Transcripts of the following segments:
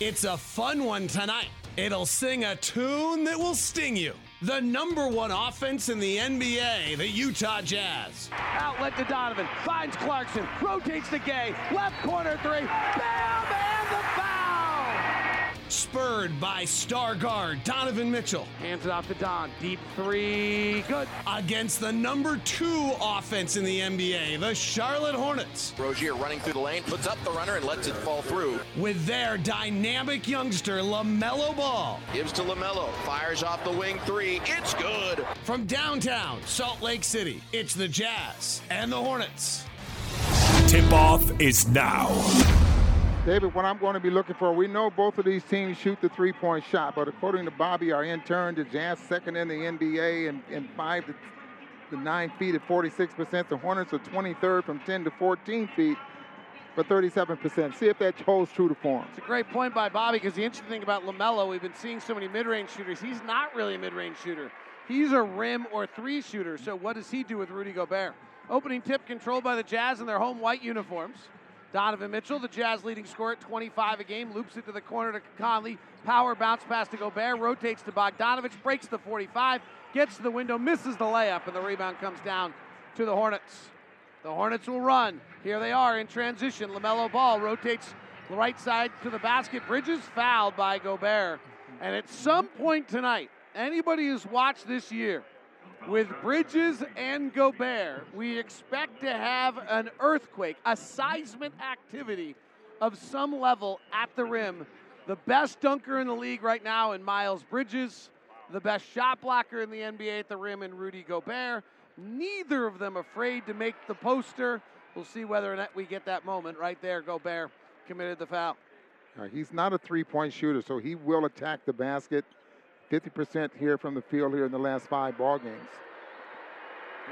It's a fun one tonight. It'll sing a tune that will sting you. The number one offense in the NBA, the Utah Jazz. Outlet to Donovan. Finds Clarkson. Rotates to Gay. Left corner three. Bam! And the foul! Spurred by star guard Donovan Mitchell. Hands it off to Don. Deep three. Good. Against the number two offense in the NBA, the Charlotte Hornets. Rozier running through the lane, puts up the runner and lets it fall through. With their dynamic youngster, LaMelo Ball. Gives to LaMelo. Fires off the wing three. It's good. From downtown Salt Lake City, it's the Jazz and the Hornets. Tip off is now. David, what I'm going to be looking for, we know both of these teams shoot the three point shot, but according to Bobby, our intern, the Jazz second in the NBA and, and five to, to nine feet at 46%. The Hornets are 23rd from 10 to 14 feet, but 37%. See if that holds true to form. It's a great point by Bobby because the interesting thing about LaMelo, we've been seeing so many mid range shooters. He's not really a mid range shooter, he's a rim or three shooter. So, what does he do with Rudy Gobert? Opening tip controlled by the Jazz in their home white uniforms. Donovan Mitchell, the Jazz leading scorer at 25 a game, loops it to the corner to Conley. Power bounce pass to Gobert, rotates to Bogdanovich, breaks the 45, gets to the window, misses the layup, and the rebound comes down to the Hornets. The Hornets will run. Here they are in transition. LaMelo Ball rotates the right side to the basket. Bridges fouled by Gobert. And at some point tonight, anybody who's watched this year, with Bridges and Gobert, we expect to have an earthquake, a seismic activity of some level at the rim. The best dunker in the league right now in Miles Bridges, the best shot blocker in the NBA at the rim in Rudy Gobert. Neither of them afraid to make the poster. We'll see whether or not we get that moment right there. Gobert committed the foul. Uh, he's not a three point shooter, so he will attack the basket. 50% here from the field here in the last five ball games.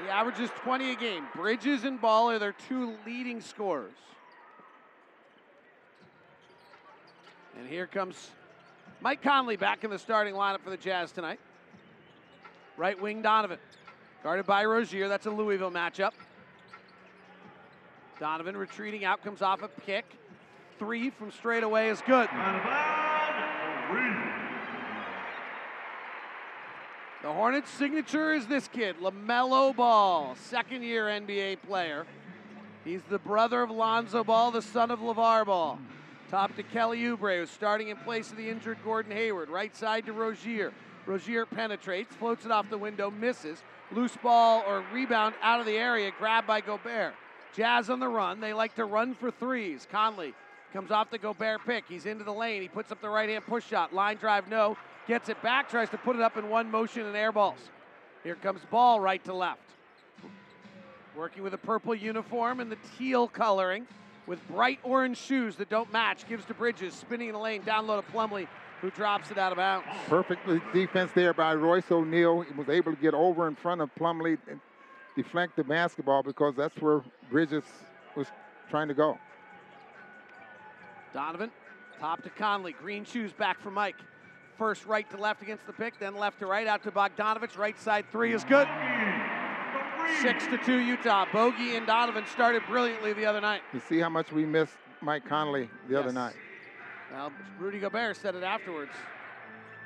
He averages 20 a game. Bridges and Ball are their two leading scorers. And here comes Mike Conley back in the starting lineup for the Jazz tonight. Right wing Donovan. Guarded by Rozier. That's a Louisville matchup. Donovan retreating out, comes off a kick. Three from straight away is good. The Hornets' signature is this kid, LaMelo Ball, second year NBA player. He's the brother of Lonzo Ball, the son of LaVar Ball. Top to Kelly Oubre, who's starting in place of the injured Gordon Hayward. Right side to Rozier. Rozier penetrates, floats it off the window, misses. Loose ball or rebound out of the area, grabbed by Gobert. Jazz on the run. They like to run for threes. Conley comes off the Gobert pick. He's into the lane. He puts up the right hand push shot. Line drive, no. Gets it back, tries to put it up in one motion and air balls. Here comes ball right to left. Working with a purple uniform and the teal coloring with bright orange shoes that don't match. Gives to Bridges, spinning in the lane, down low to Plumlee, who drops it out of bounds. Perfect defense there by Royce O'Neale. He was able to get over in front of Plumlee and deflect the basketball because that's where Bridges was trying to go. Donovan, top to Conley. Green shoes back for Mike. First right to left against the pick, then left to right out to Bogdanovich. Right side three is good. Six to two Utah. Bogey and Donovan started brilliantly the other night. You see how much we missed Mike Conley the Yes. other night. Well, Rudy Gobert said it afterwards.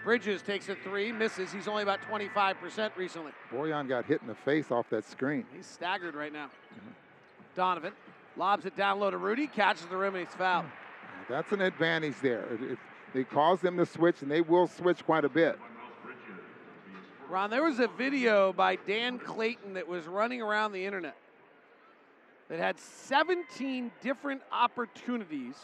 Bridges takes a three, misses. He's only about 25% recently. Boyan got hit in the face off that screen. He's staggered right now. Donovan lobs it down low to Rudy, catches the rim, and he's fouled. That's an advantage there. It, it caused them to switch, and they will switch quite a bit. Ron, there was a video by Dan Clayton that was running around the internet that had 17 different opportunities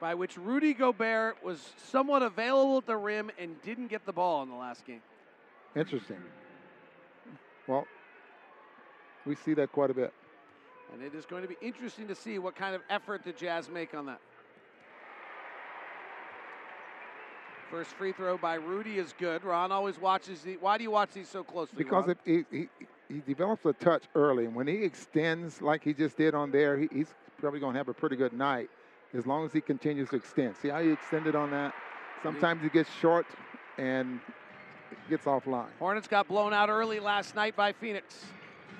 by which Rudy Gobert was somewhat available at the rim and didn't get the ball in the last game. Interesting. Well, we see that quite a bit. And it is going to be interesting to see what kind of effort the Jazz make on that. First free throw by Rudy is good. Ron always watches the. Why do you watch these so closely? Because if he, he, he develops a touch early, and when he extends like he just did on there, he, he's probably going to have a pretty good night as long as he continues to extend. See how he extended on that? Sometimes he gets short and gets offline. Hornets got blown out early last night by Phoenix.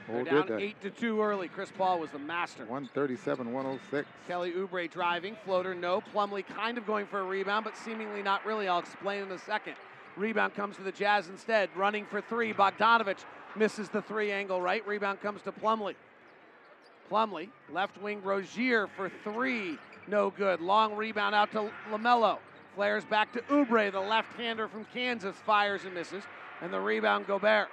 They're down eight to two early. Chris Paul was the master. 137, 106. Kelly Oubre driving, floater no. Plumlee kind of going for a rebound, but seemingly not really. I'll explain in a second. Rebound comes to the Jazz instead. Running for three. Bogdanovich misses the three angle right. Rebound comes to Plumlee. Plumlee, left wing Rozier for three. No good. Long rebound out to LaMelo. Flares back to Oubre, the left hander from Kansas. Fires and misses. And the rebound, Gobert.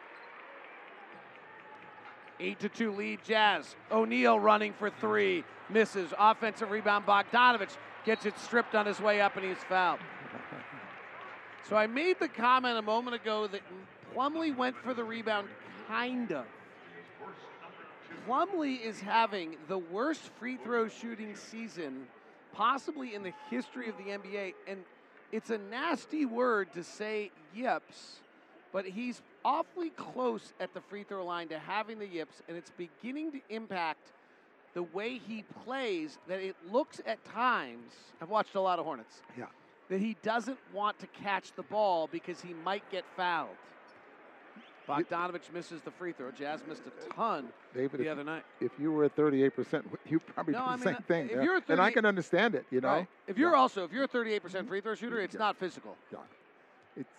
8 to 2 lead Jazz. O'Neale running for three, misses. Offensive rebound, Bogdanovich gets it stripped on his way up and he's fouled. So I made the comment a moment ago that Plumlee went for the rebound, kind of. Plumlee is having the worst free throw shooting season possibly in the history of the NBA. And it's a nasty word to say yips, but he's awfully close at the free throw line to having the yips, and it's beginning to impact the way he plays that it looks at times. I've watched a lot of Hornets. Yeah. That he doesn't want to catch the ball because he might get fouled. Bogdanovich misses the free throw. Jazz missed a ton David, the other night. if you were at 38%, you probably No, do I the mean, same uh, thing. if yeah. you're and I can understand it, you know. Right. If you're Yeah. also if you're a 38% free throw shooter, it's not physical. Yeah. It's,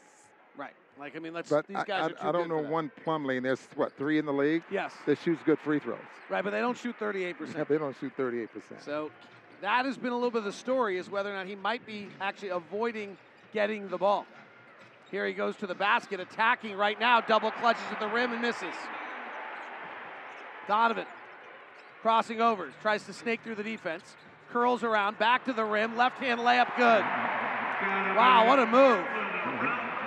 Right. Like I mean, let's but these guys I, are too I don't know one Plumlee, and there's, what, three in the league Yes. that shoots good free throws. Right, but they don't shoot 38%. Yeah, they don't shoot 38%. So that has been a little bit of the story is whether or not he might be actually avoiding getting the ball. Here he goes to the basket, attacking right now, double clutches at the rim and misses. Donovan crossing over, tries to snake through the defense, curls around, back to the rim, left hand layup, good. Wow, what a move.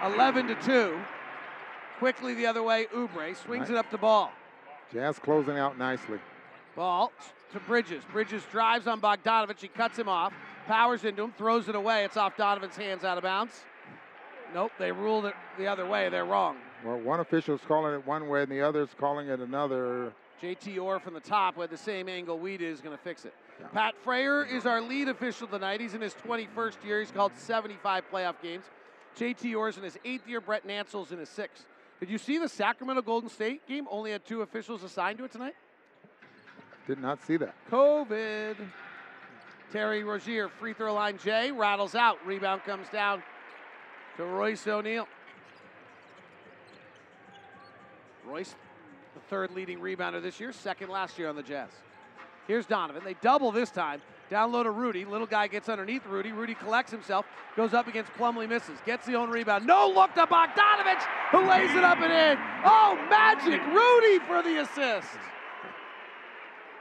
11 to 2. Quickly the other way, Oubre swings Right. it up to ball. Jazz closing out nicely. Ball to Bridges. Bridges drives on Bogdanovich. He cuts him off, powers into him, throws it away. It's off Donovan's hands out of bounds. Nope, they ruled it the other way. They're wrong. Well, one official's calling it one way, and the other's calling it another. JT Orr from the top, with the same angle we did, is going to fix it. Pat Fraher is our lead official tonight. He's in his 21st year. He's called 75 playoff games. JT Orr's in his eighth year. Brett Nansel's in his sixth. Did you see the Sacramento Golden State game? Only had two officials assigned to it tonight. Did not see that. COVID. Terry Rozier, free throw line J, rattles out. Rebound comes down to Royce O'Neale. Royce, the third leading rebounder this year, second last year on the Jazz. Here's Donovan. They double this time. Down low to Rudy. Little guy gets underneath Rudy. Rudy collects himself, goes up against Plumlee, misses, gets the own rebound. No look to Bogdanovich, who lays it up and in. Oh, magic! Rudy for the assist.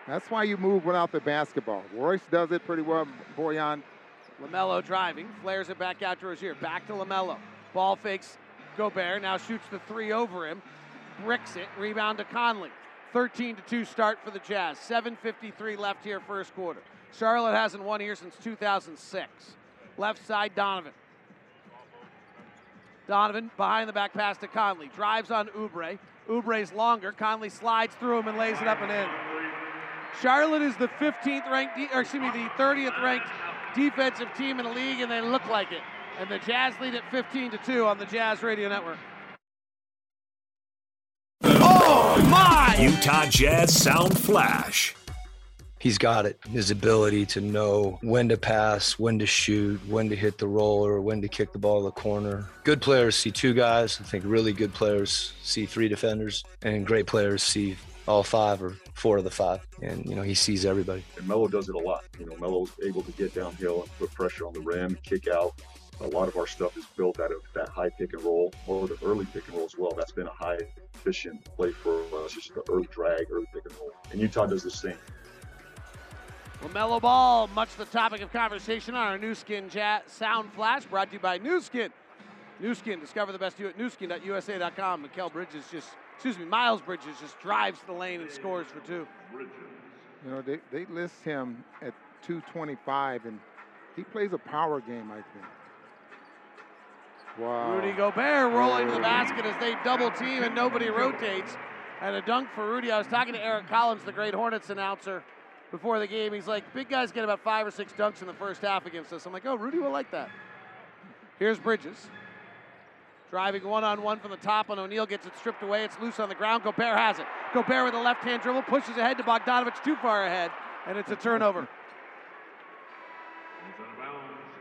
That's why you move without the basketball. Royce does it pretty well. Boyan LaMelo driving, flares it back out to Rozier. Back to LaMelo. Ball fakes Gobert, now shoots the three over him. Bricks it, rebound to Conley. 13 to 2 start for the Jazz. 7.53 left here, first quarter. Charlotte hasn't won here since 2006. Left side, Donovan. Donovan behind the back pass to Conley. Drives on Oubre. Oubre's longer. Conley slides through him and lays it up and in. Charlotte is the 15th ranked, de- or excuse me, the 30th ranked defensive team in the league, and they look like it. And the Jazz lead at 15 to 2 on the Jazz Radio Network. Oh my! Utah Jazz Sound Flash. He's got it. His ability to know when to pass, when to shoot, when to hit the roller, when to kick the ball to the corner. Good players see two guys. I think really good players see three defenders, and great players see all five or four of the five. And you know he sees everybody. And Melo does it a lot. You know, Melo's able to get downhill and put pressure on the rim, kick out. A lot of our stuff is built out of that high pick and roll or the early pick and roll as well. That's been a high efficient play for us, just the early drag, early pick and roll. And Utah does the same. LaMelo Ball, much the topic of conversation on our Nu Skin Jazz Sound Flash, brought to you by Nu Skin. Nu Skin, discover the best you at newskin.usa.com. Mikal Bridges just, excuse me, Miles Bridges just drives the lane and scores for two. You know, they, they list him at 225, and he plays a power game, I think. Wow. Rudy Gobert rolling to the basket as they double team and nobody rotates. And a dunk for Rudy. I was talking to Eric Collins, the great Hornets announcer, before the game. He's like, big guys get about five or six dunks in the first half against us. I'm like, oh, Rudy will like that. Here's Bridges. Driving one on one from the top and O'Neale, gets it stripped away. It's loose on the ground. Gobert has it. Gobert with a left hand dribble, pushes ahead to Bogdanovich, too far ahead, and it's a turnover.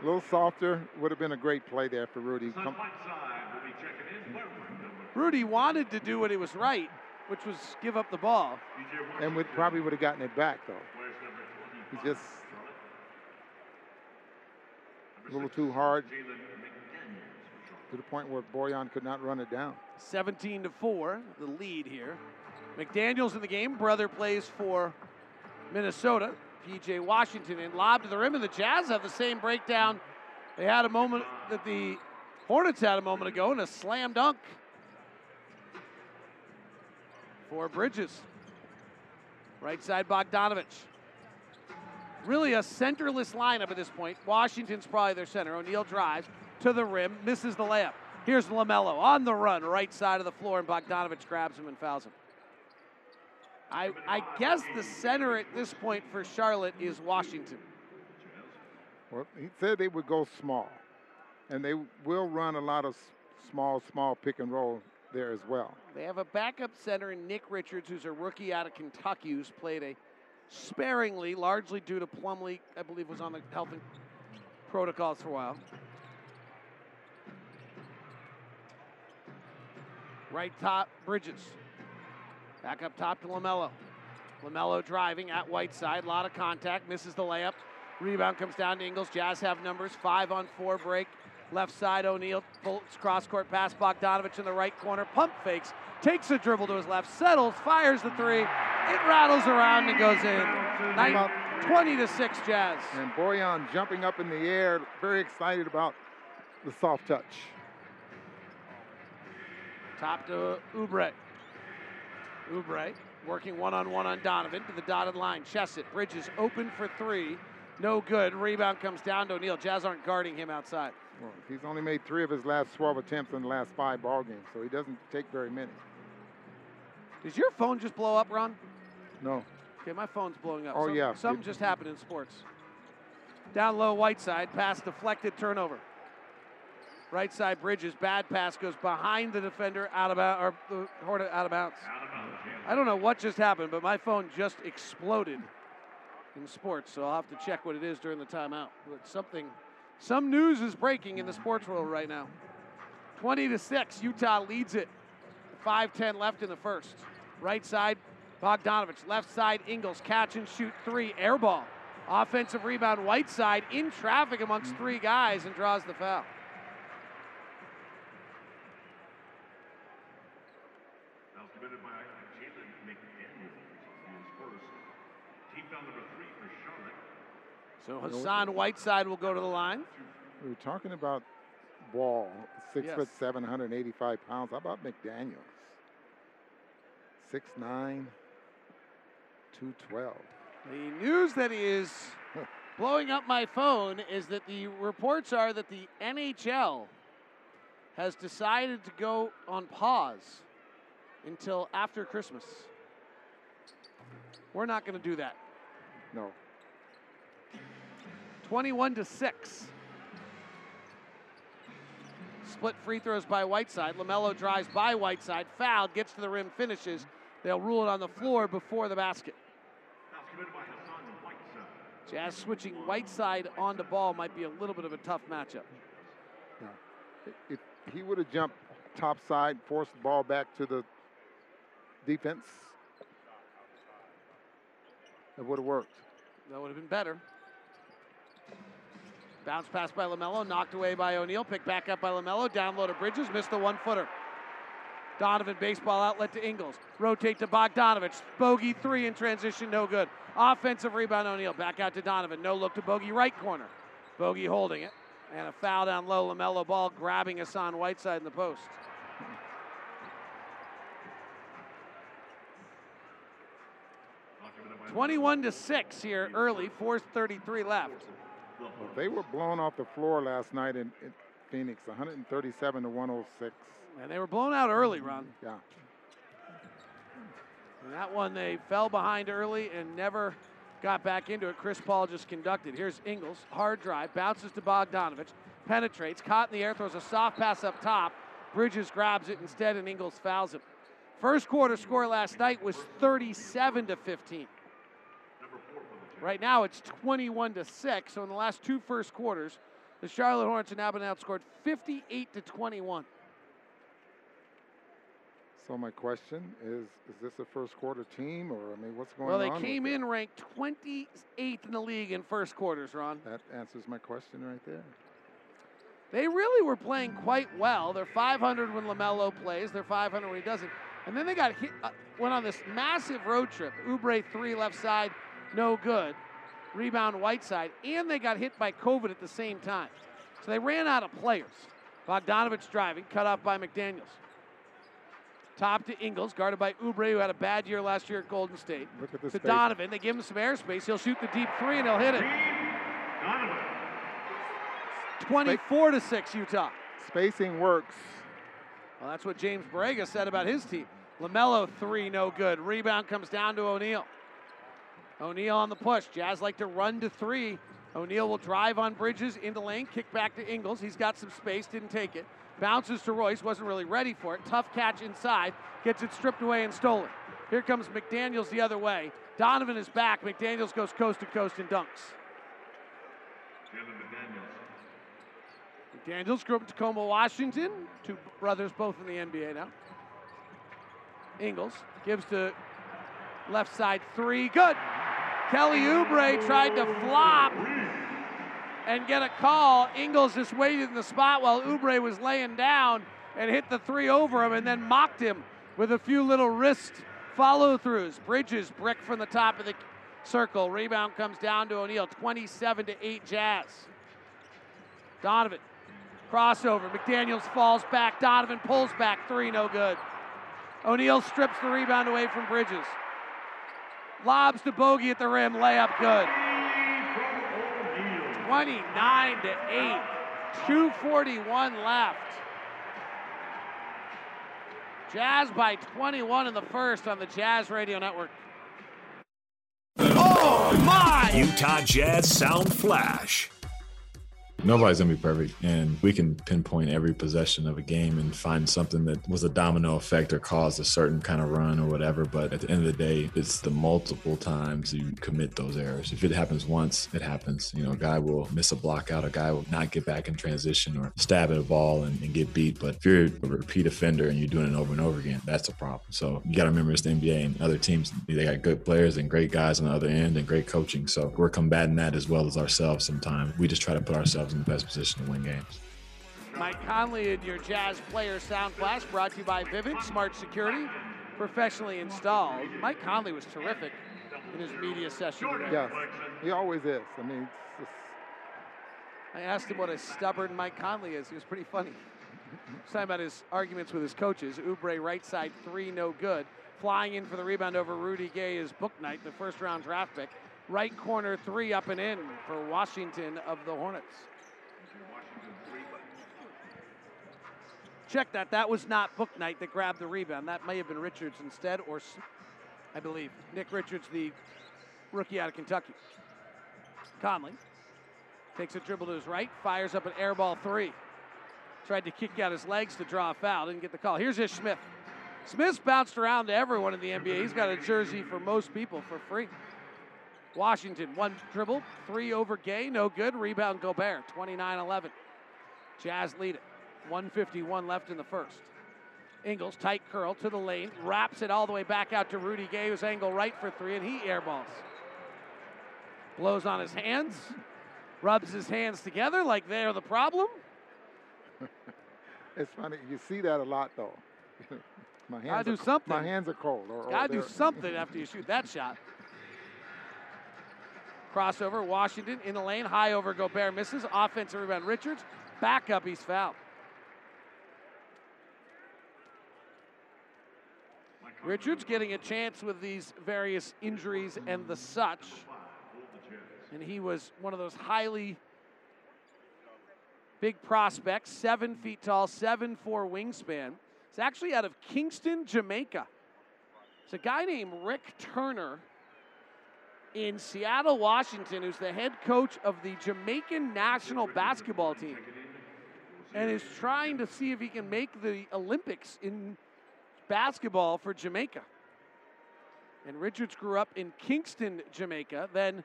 A little softer would have been a great play there for Rudy. Come, Rudy wanted to do what he was right, which was give up the ball. and would probably would have gotten it back though. He just a little too hard to the point where Boyan could not run it down. 17 to 4, the lead here. McDaniels in the game. Brother plays for Minnesota. PJ Washington and lob to the rim, and the Jazz have the same breakdown they had a moment that the Hornets had a moment ago, and a slam dunk for Bridges. Right side Bogdanovich. Really a centerless lineup at this point. Washington's probably their center. O'Neale drives to the rim, misses the layup. Here's LaMelo on the run, right side of the floor, and Bogdanovich grabs him and fouls him. I, I guess the center at this point for Charlotte is Washington. Well, he said they would go small, and they will run a lot of small, small pick and roll there as well. They have a backup center in Nick Richards, who's a rookie out of Kentucky, who's played a sparingly, largely due to Plumlee, I believe, was on the health and protocols for a while. Right top, Bridges. Back up top to LaMelo. LaMelo driving at Whiteside. A lot of contact. Misses the layup. Rebound comes down to Ingles. Jazz have numbers. Five on four break. Left side, O'Neale. Cross court pass. Bogdanovich in the right corner. Pump fakes. Takes a dribble to his left. Settles. Fires the three. It rattles around and goes in. Nine, 20 to 6 Jazz. And Boyan jumping up in the air, very excited about the soft touch. Top to Oubre. Oubre working one on one on Donovan to the dotted line. Chesset. Bridges open for three. No good. Rebound comes down to O'Neale. Jazz aren't guarding him outside. Well, he's only made three of his last 12 attempts in the last five ball games, so he doesn't take very many. Does your phone just blow up, Ron? No. Okay, my phone's blowing up. Oh, Some- yeah. Something just happened in sports. Down low, Whiteside. Pass deflected, turnover. Right side, Bridges. Bad pass goes behind the defender, out of bounds, or the Hornet out of bounds. I don't know what just happened, but my phone just exploded in sports, so I'll have to check what it is during the timeout. But something, some news is breaking in the sports world right now. 20 to 6, Utah leads it. 5-10 left in the first. Right side, Bogdanovich. Left side, Ingles. Catch and shoot three. Air ball. Offensive rebound, Whiteside in traffic amongst mm-hmm. three guys and draws the foul. Now committed by Jalen McDaniels. His first. Team foul number three for Charlotte. So Hassan Whiteside will go to the line. We were talking about Ball, six Yes. foot seven, 185 pounds. How about McDaniels? Six nine, 212. The news that is blowing up my phone is that the reports are that the NHL has decided to go on pause until after Christmas. We're not going to do that. No. 21 to 6. Split free throws by Whiteside. LaMelo drives by Whiteside, fouled, gets to the rim, finishes. They'll rule it on the floor before the basket. Now committed by Hassan Whiteside. Jazz switching Whiteside on the ball might be a little bit of a tough matchup. If he would have jumped top side, forced the ball back to the defense, it would have worked. That would have been better. Bounce pass by LaMelo, knocked away by O'Neale, picked back up by LaMelo, down low to Bridges, missed the one footer. Donovan baseball outlet to Ingles. Rotate to Bogdanovich. Bogey three in transition, no good. Offensive rebound O'Neale. Back out to Donovan. No look to Bogey right corner. Bogey holding it. And a foul down low. LaMelo ball grabbing Hassan Whiteside in the post. Now committed by 21 to 6 here early. 4.33 left. Well, they were blown off the floor last night in, in Phoenix, 137 to 106. And they were blown out early, Ron. Yeah. And that one they fell behind early and never got back into it. Chris Paul just conducted. Here's Ingles, hard drive, bounces to Bogdanovich, penetrates, caught in the air, throws a soft pass up top. Bridges grabs it instead, and Ingles fouls him. First quarter score last night was 37 to 15. Right now it's 21 to 6. So in the last two first quarters, the Charlotte Hornets have now been outscored 58 to 21. So my question is: Is this a first quarter team, or I mean, what's going on? Well, they with came in ranked 28th in the league in first quarters, Ron. That answers my question right there. They really were playing quite well. They're 500 when LaMelo plays. They're 500 when he doesn't. And then they got hit, uh, went on this massive road trip. Oubre three left side, no good. Rebound Whiteside, and they got hit by COVID at the same time. So they ran out of players. Bogdanovich driving, cut off by McDaniels. Top to Ingles, guarded by Oubre, who had a bad year last year at Golden State. Look at this. To space. Donovan, they give him some airspace. He'll shoot the deep three and he'll hit it. Donovan. 24 to 6, Utah. Spacing works. Well, that's what James Borrego said about his team. LaMelo, three, no good. Rebound comes down to O'Neale. O'Neale on the push. Jazz like to run to three. O'Neale will drive on Bridges into lane, kick back to Ingles. He's got some space, didn't take it. Bounces to Royce, wasn't really ready for it. Tough catch inside, gets it stripped away and stolen. Here comes McDaniels the other way. Donovan is back. McDaniels goes coast to coast and dunks. McDaniels grew up in Tacoma, Washington. Two brothers, both in the NBA now. Ingles gives to left side three. Good. Kelly Oubre tried to flop and get a call. Ingles just waited in the spot while Oubre was laying down and hit the three over him and then mocked him with a few little wrist follow throughs. Bridges brick from the top of the circle. Rebound comes down to O'Neale. 27 to 8 Jazz. Donovan Crossover. McDaniels falls back. Donovan pulls back. Three, no good. O'Neale strips the rebound away from Bridges. Lobs to Bogey at the rim. Layup good. 29 to 8. 241 left. Jazz by 21 in the first on the Jazz Radio Network. Oh, my! Utah Jazz Sound Flash. Nobody's gonna be perfect, and we can pinpoint every possession of a game and find something that was a domino effect or caused a certain kind of run or whatever. But at the end of the day, it's the multiple times you commit those errors. If it happens once, it happens. You know, a guy will miss a block out, a guy will not get back in transition or stab at a ball and, and get beat. But if you're a repeat offender and you're doing it over and over again, that's a problem. So you got to remember it's the NBA and other teams. They got good players and great guys on the other end and great coaching. So we're combating that as well as ourselves. Sometimes we just try to put ourselves in the best position to win games. Mike Conley and your Jazz Player Sound Flash brought to you by Vivint Smart Security, professionally installed. Mike Conley was terrific in his media session today. Yes, he always is. I mean, it's just, I asked him what a stubborn Mike Conley is. He was pretty funny. He's talking about his arguments with his coaches. Oubre right side three, no good. Flying in for the rebound over Rudy Gay is Book Night, the first round draft pick. Right corner three up and in for Washington of the Hornets. Check that. That was not Bouknight that grabbed the rebound. That may have been Richards instead, or I believe Nick Richards, the rookie out of Kentucky. Conley takes a dribble to his right, fires up an air ball three. Tried to kick out his legs to draw a foul, didn't get the call. Here's Ish Smith. Smith's bounced around to everyone in the NBA. He's got a jersey for most people for free. Washington, one dribble, three over Gay, no good. Rebound Gobert, 29 11. Jazz lead it. 151 left in the first. Ingles, tight curl to the lane, wraps it all the way back out to Rudy Gay, who's angle right for three, and he airballs. Blows on his hands, rubs his hands together like they're the problem. it's funny. You see that a lot, though. my hands Gotta are, do something. My hands are cold. Or, or Gotta do something after you shoot that shot. Crossover, Washington in the lane, high over Gobert misses. Offensive rebound, Richards. Back up, he's fouled. Richards getting a chance with these various injuries and the such. And he was one of those highly big prospects, seven feet tall, seven four wingspan. It's actually out of Kingston, Jamaica. It's a guy named Rick Turner in Seattle, Washington, who's the head coach of the Jamaican national basketball team. and is trying to see if he can make the Olympics in basketball for Jamaica. And Richards grew up in Kingston, Jamaica, then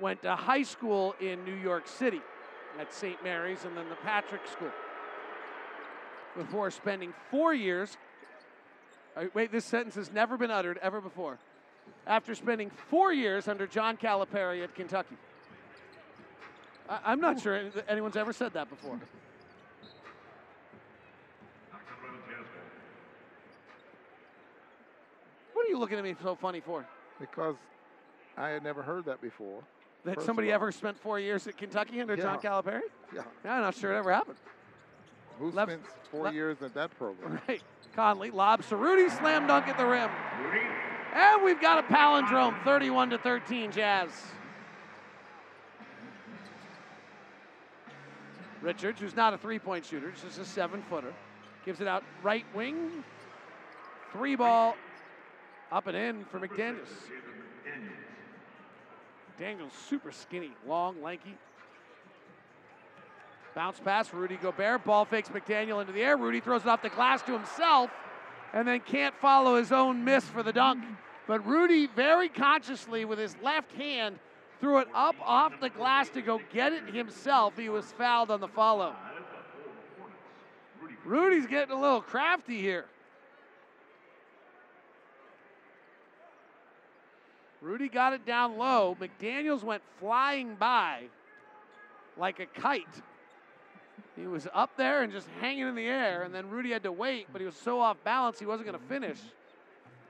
went to high school in New York City at St. Mary's and then the Patrick School before spending four years. uh, Wait, this sentence has never been uttered ever before. After spending four years under John Calipari at Kentucky. I- I'm not sure anyone's ever said that before. Are you looking at me so funny for? Because I had never heard that before. That somebody ever spent four years at Kentucky under John Calipari? Yeah. I'm not sure it ever happened. Who Left- spent four left- years at that program? Right. Conley lobs to Rudy, slam dunk at the rim. And we've got a palindrome, 31 to 13, Jazz. Richards, who's not a three-point shooter, just a seven-footer, gives it out right wing. Three ball, up and in for McDaniels. Daniels super skinny, long, lanky. Bounce pass, Rudy Gobert. Ball fakes McDaniel into the air. Rudy throws it off the glass to himself and then can't follow his own miss for the dunk. But Rudy very consciously with his left hand threw it up off the glass to go get it himself. He was fouled on the follow. Rudy's getting a little crafty here. Rudy got it down low. McDaniels went flying by like a kite. He was up there and just hanging in the air, and then Rudy had to wait, but he was so off balance he wasn't going to finish.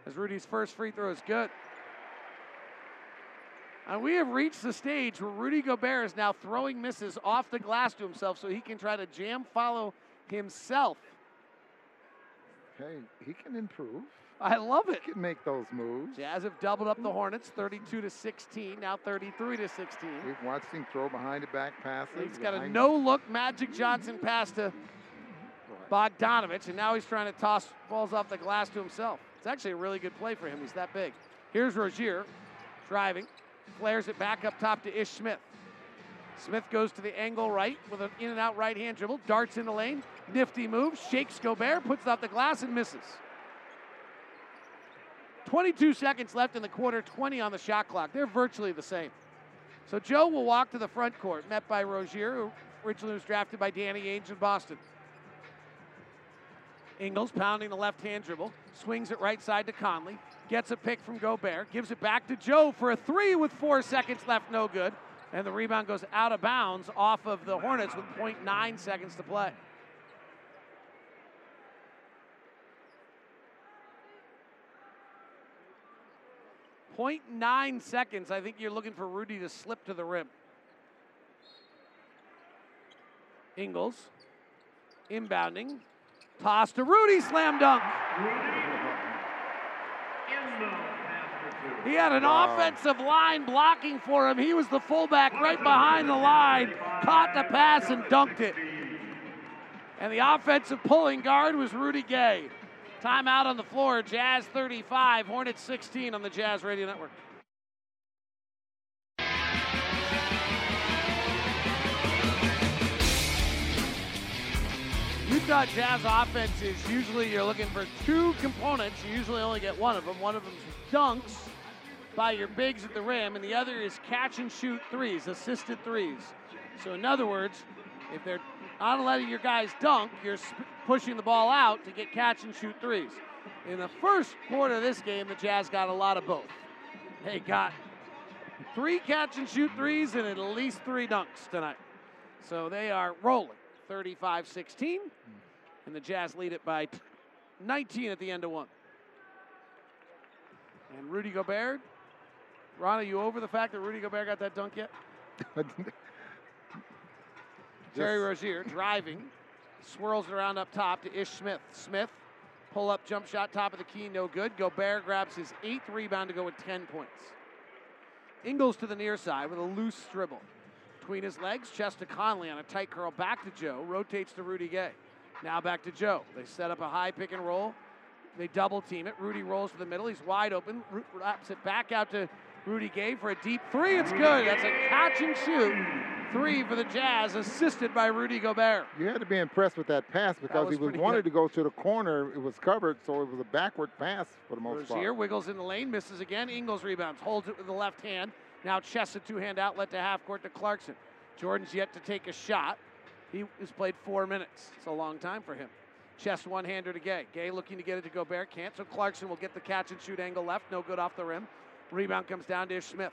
As Rudy's first free throw is good. And we have reached the stage where Rudy Gobert is now throwing misses off the glass to himself so he can try to jam follow himself. Hey, he can improve. I love it. He can make those moves. Jazz have doubled up the Hornets, 32 to 16, now 33 to 16. We've watched him throw behind the back passes. He's got a no-look Magic Johnson pass to Bogdanovich, and now he's trying to toss balls off the glass to himself. It's actually a really good play for him. He's that big. Here's Rozier driving, flares it back up top to Ish Smith. Smith goes to the angle right with an in and out right hand dribble, darts in the lane, nifty move, shakes Gobert, puts it off the glass, and misses. 22 seconds left in the quarter, 20 on the shot clock. They're virtually the same. So Joe will walk to the front court, met by Rozier, who originally was drafted by Danny Ainge in Boston. Ingles pounding the left hand dribble, swings it right side to Conley, gets a pick from Gobert, gives it back to Joe for a three with four seconds left, no good. And the rebound goes out of bounds off of the Hornets with 0.9 seconds to play. Point nine seconds. I think you're looking for Rudy to slip to the rim. Ingles inbounding, toss to Rudy, slam dunk. He had an offensive line blocking for him. He was the fullback right behind the line, caught the pass and dunked it. And the offensive pulling guard was Rudy Gay. Timeout on the floor. Jazz 35, Hornets 16 on the Jazz Radio Network. Utah Jazz offense is usually you're looking for two components. You usually only get one of them. One of them is dunks by your bigs at the rim, and the other is catch and shoot threes, assisted threes. So, in other words, if they're not letting your guys dunk, you're sp- pushing the ball out to get catch and shoot threes. In the first quarter of this game, the Jazz got a lot of both. They got three catch and shoot threes and at least three dunks tonight. So they are rolling 35 16, and the Jazz lead it by 19 at the end of one. And Rudy Gobert. Ron, are you over the fact that Rudy Gobert got that dunk yet? Terry Rozier driving, swirls it around up top to Ish Smith. Smith, pull up jump shot, top of the key, no good. Gobert grabs his eighth rebound to go with 10 points. Ingles to the near side with a loose dribble. Between his legs, chest to Conley on a tight curl back to Joe, rotates to Rudy Gay. Now back to Joe. They set up a high pick and roll. They double team it. Rudy rolls to the middle. He's wide open. Wraps it back out to Rudy Gay for a deep three. It's good. That's a catch and shoot three for the Jazz, assisted by Rudy Gobert. You had to be impressed with that pass because was he was wanted good. to go to the corner. It was covered, so it was a backward pass for the most part. wiggles in the lane, misses again. Ingles rebounds, holds it with the left hand. Now chests a two-hand outlet to half court to Clarkson. Jordan's yet to take a shot. He has played four minutes. It's a long time for him. Chest one-hander to Gay. Gay looking to get it to Gobert, can't. So Clarkson will get the catch and shoot angle left, no good off the rim. Rebound comes down to Ish Smith.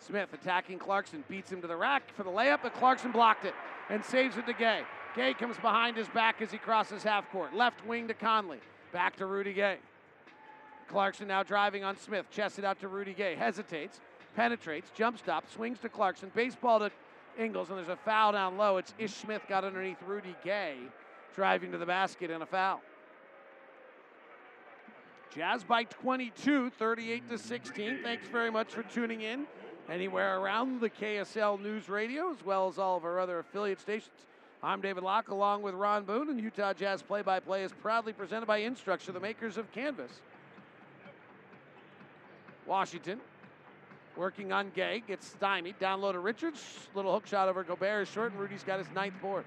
Smith attacking Clarkson, beats him to the rack for the layup, but Clarkson blocked it and saves it to Gay. Gay comes behind his back as he crosses half court. Left wing to Conley. Back to Rudy Gay. Clarkson now driving on Smith. Chests it out to Rudy Gay. Hesitates, penetrates, jump stop, swings to Clarkson. Baseball to Ingles, and there's a foul down low. It's Ish Smith got underneath Rudy Gay, driving to the basket and a foul. Jazz by 22, 38 to 16. Thanks very much for tuning in anywhere around the KSL News Radio, as well as all of our other affiliate stations. I'm David Locke, along with Ron Boone, and Utah Jazz Play by Play is proudly presented by Instructure, the makers of Canvas. Washington working on Gay, gets stymied. Down low to Richards. Little hook shot over Gobert is short, and Rudy's got his ninth board.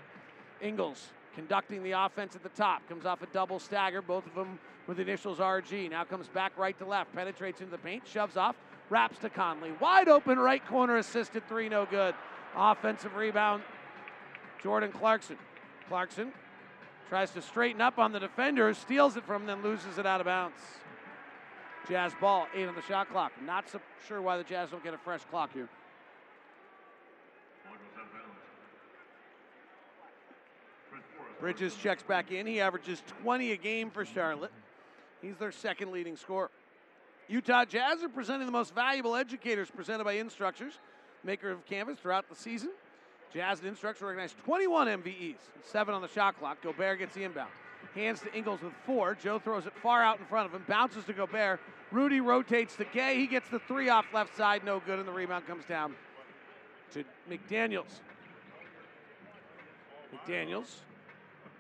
Ingles conducting the offense at the top. Comes off a double stagger, both of them with initials RG. Now comes back right to left, penetrates into the paint, shoves off, wraps to Conley. Wide open right corner, assisted three, no good. Offensive rebound, Jordan Clarkson. Clarkson tries to straighten up on the defender, steals it from him, then loses it out of bounds. Jazz ball, eight on the shot clock. Not so sure why the Jazz don't get a fresh clock here. Bridges checks back in. He averages 20 a game for Charlotte. He's their second leading scorer. Utah Jazz are presenting the most valuable educators presented by Instructures, maker of Canvas throughout the season. Jazz and Instructors organized 21 MVEs, seven on the shot clock. Gobert gets the inbound. Hands to Ingles with four. Joe throws it far out in front of him, bounces to Gobert. Rudy rotates to Gay. He gets the three off left side, no good, and the rebound comes down to McDaniels. McDaniels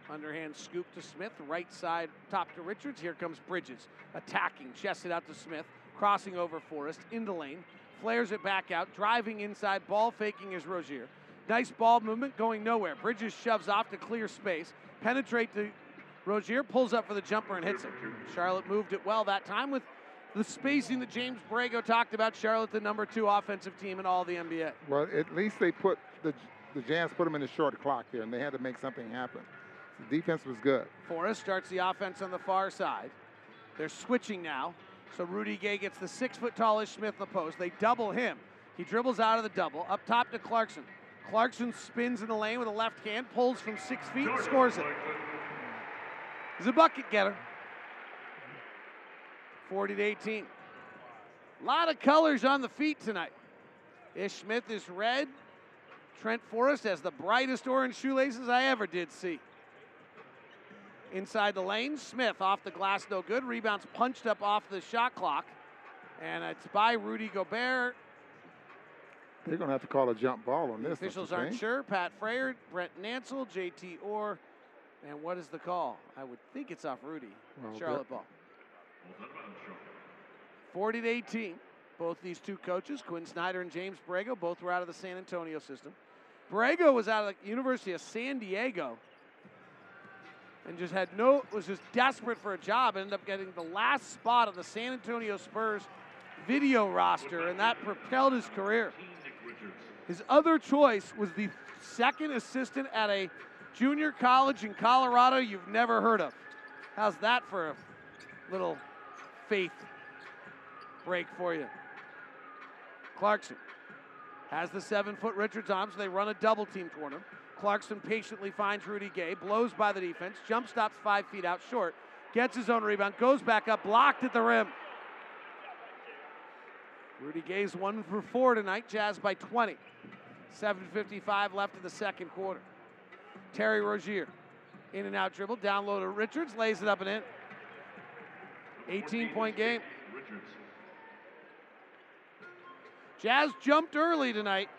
Underhand scoop to Smith, right side top to Richards. Here comes Bridges, attacking, chests it out to Smith, crossing over Forrest into lane, flares it back out, driving inside, ball faking is Rozier. Nice ball movement going nowhere. Bridges shoves off to clear space, penetrate to Rozier, pulls up for the jumper and hits it. Charlotte moved it well that time with the spacing that James Borrego talked about. Charlotte, the number two offensive team in all the NBA. Well, at least they put the the Jazz put them in the short clock there, and they had to make something happen. The defense was good. Forrest starts the offense on the far side. They're switching now. So Rudy Gay gets the six foot tallish Smith in the post. They double him. He dribbles out of the double. Up top to Clarkson. Clarkson spins in the lane with a left hand, pulls from six feet, and scores it. He's a bucket getter. 40 to 18. A lot of colors on the feet tonight. Ish Smith is red. Trent Forrest has the brightest orange shoelaces I ever did see. Inside the lane, Smith off the glass, no good. Rebounds punched up off the shot clock. And it's by Rudy Gobert. They're going to have to call a jump ball on The this. officials aren't think? sure. Pat Fraher, Brett Nansel, JT Orr. And what is the call? I would think it's off Rudy. Well, Charlotte ball. Ball's out of bounds, Charlotte. 40 to 18. Both these two coaches, Quinn Snyder and James Borrego, both were out of the San Antonio system. Borrego was out of the University of San Diego and just had no was just desperate for a job. and Ended up getting the last spot on the San Antonio Spurs video roster, and that propelled his career. His other choice was the second assistant at a junior college in Colorado you've never heard of. How's that for a little faith break for you? Clarkson has the seven foot Richards on, so they run a double team him. Clarkson patiently finds Rudy Gay, blows by the defense, jump stops five feet out short, gets his own rebound, goes back up, blocked at the rim. Rudy Gay's one for four tonight, Jazz by 20. 7.55 left in the second quarter. Terry Rozier, in and out dribble, down low to Richards, lays it up and in. 18 point game. Jazz jumped early tonight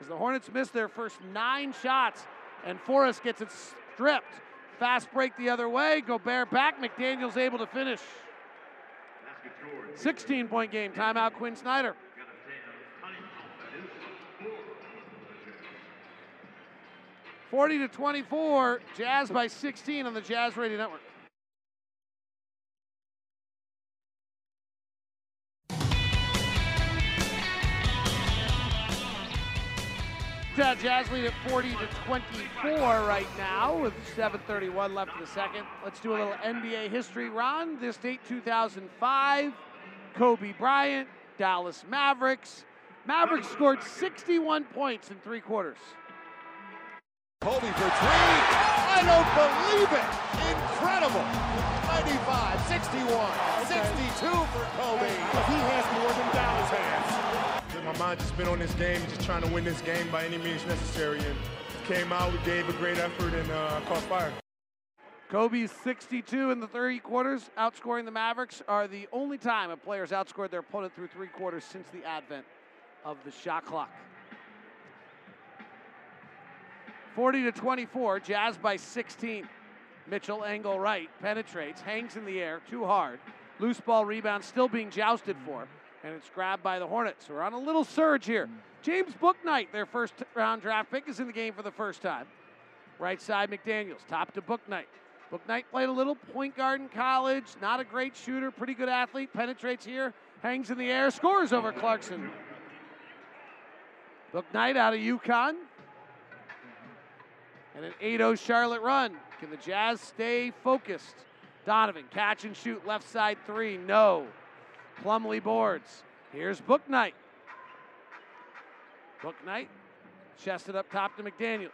as the Hornets missed their first nine shots, and Forrest gets it stripped. Fast break the other way. Gobert back. McDaniel's able to finish. 16 point game. Timeout, Quinn Snyder. Got a 10. Timeout. That is four. 40 to 24. Jazz by 16 on the Jazz Radio Network. Utah Jazz lead at 40 to 24 right now with 7:31 left in the second. Let's do a little NBA history. Ron, this date 2005. Kobe Bryant, Dallas Mavericks. Mavericks scored 61 points in three quarters. Kobe for three. I don't believe it. Incredible. 95, 61, 62 for Kobe. He has more than Dallas has. My mind just been on this game, and just trying to win this game by any means necessary. And came out, we gave a great effort, and uh, caught fire. Kobe's 62 in the three quarters, outscoring the Mavericks, are the only time a player's outscored their opponent through three quarters since the advent of the shot clock. 40 to 24, Jazz by 16. Mitchell angle right, penetrates, hangs in the air, too hard. Loose ball rebound still being jousted for, and it's grabbed by the Hornets. We're on a little surge here. James Bouknight, their first round draft pick, is in the game for the first time. Right side, McDaniels, top to Bouknight. Bouknight played a little point guard in college, not a great shooter, pretty good athlete, penetrates here, hangs in the air, scores over Clarkson. Bouknight out of UConn. And an 8 0 Charlotte run. Can the Jazz stay focused? Donovan, catch and shoot, left side three, no. Plumlee boards. Here's Bouknight. Bouknight, chested up top to McDaniels.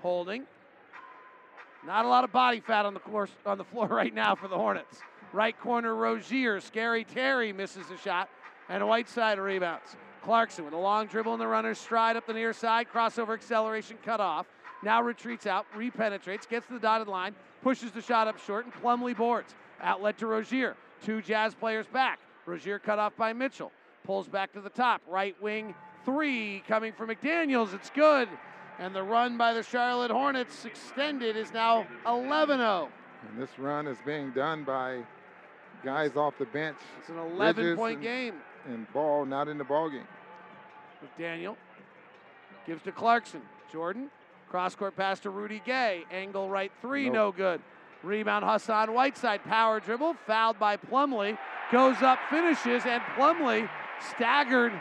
Holding. Not a lot of body fat on the course on the floor right now for the Hornets. Right corner, Rozier. Scary Terry misses a shot, and Whiteside rebounds. Clarkson with a long dribble in the runner's stride up the near side, crossover acceleration cut off. Now retreats out, repenetrates, gets to the dotted line, pushes the shot up short, and Plumlee boards. Outlet to Rozier. Two Jazz players back. Rozier cut off by Mitchell. Pulls back to the top. Right wing three coming from McDaniels. It's good. And the run by the Charlotte Hornets extended is now 11 0. And this run is being done by guys off the bench. It's an 11 Bridges point and- game. And ball not in the ball game. McDaniel gives to Clarkson. Jordan, cross court pass to Rudy Gay. Angle right three, Nope. no good. Rebound Hassan Whiteside. Power dribble, fouled by Plumlee. Goes up, finishes, and Plumlee staggered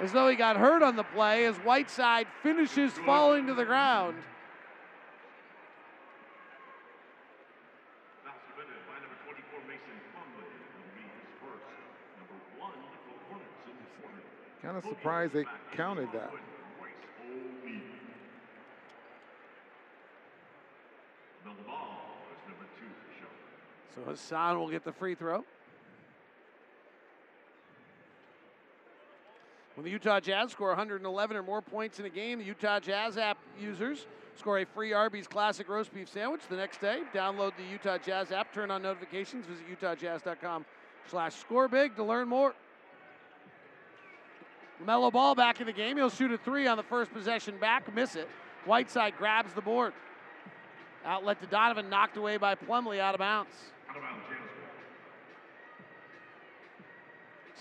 as though he got hurt on the play as Whiteside finishes falling to the ground. Foul submitted by number 24, Mason Plumlee. Will be his first. Number one for the Hornets in the quarter. Kind of surprised they counted that. Royce O'Neale. Now the ball is number two for Charlotte. So Hassan will get the free throw. When the Utah Jazz score 111 or more points in a game, the Utah Jazz app users score a free Arby's Classic Roast Beef Sandwich the next day. Download the Utah Jazz app, turn on notifications, visit utahjazz.com slash scorebig to learn more. Melo Ball back in the game. He'll shoot a three on the first possession back, miss it. Whiteside grabs the board. Outlet to Donovan, knocked away by Plumlee out of bounds. Out of bounds, Jazz.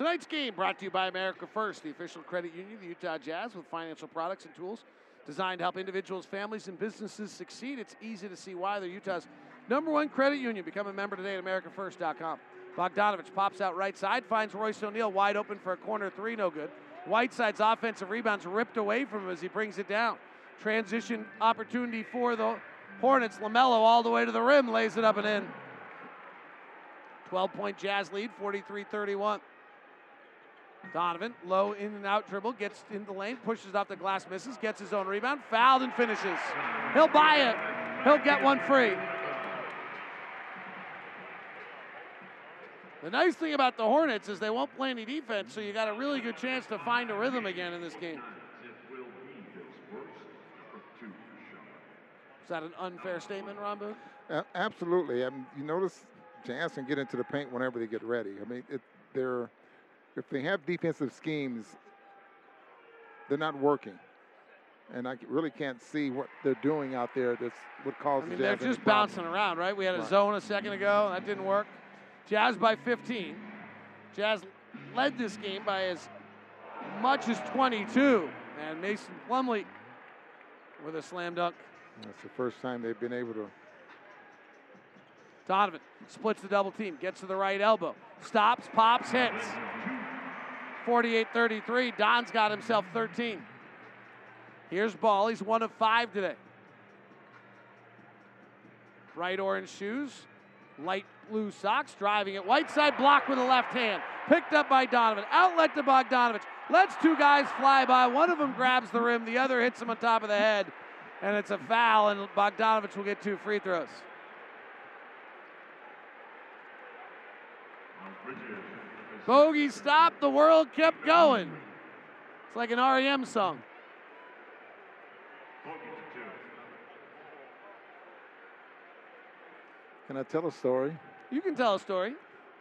Tonight's game brought to you by America First, the official credit union of the Utah Jazz with financial products and tools designed to help individuals, families, and businesses succeed. It's easy to see why they're Utah's number one credit union. Become a member today at AmericaFirst.com. Bogdanovich pops out right side, finds Royce O'Neale wide open for a corner three, no good. Whiteside's offensive rebounds ripped away from him as he brings it down. Transition opportunity for the Hornets. LaMelo all the way to the rim, lays it up and in. 12 point Jazz lead, 43 31. Donovan, low in and out dribble, gets in the lane, pushes off the glass, misses, gets his own rebound, fouled and finishes. He'll buy it. He'll get one free. The nice thing about the Hornets is they won't play any defense, so you got a really good chance to find a rhythm again in this game. Is that an unfair statement, Boone? A- absolutely. I mean, you notice can get into the paint whenever they get ready. I mean, it, they're if they have defensive schemes, they're not working, and I really can't see what they're doing out there. That's what I mean, they're just bouncing around, right? We had a Right. zone a second ago, that didn't work. Jazz by 15. Jazz led this game by as much as 22. And Mason Plumlee with a slam dunk. That's the first time they've been able to. Donovan splits the double team, gets to the right elbow, stops, pops, hits. 48 33. Don's got himself 13. Here's Ball. He's one of five today. Bright orange shoes, light blue socks, driving it. White side block with the left hand. Picked up by Donovan. Outlet to Bogdanovich. Lets two guys fly by. One of them grabs the rim, the other hits him on top of the head. And it's a foul, and Bogdanovich will get two free throws. Bogey stopped, the world kept going. It's like an REM song. Can I tell a story? You can tell a story.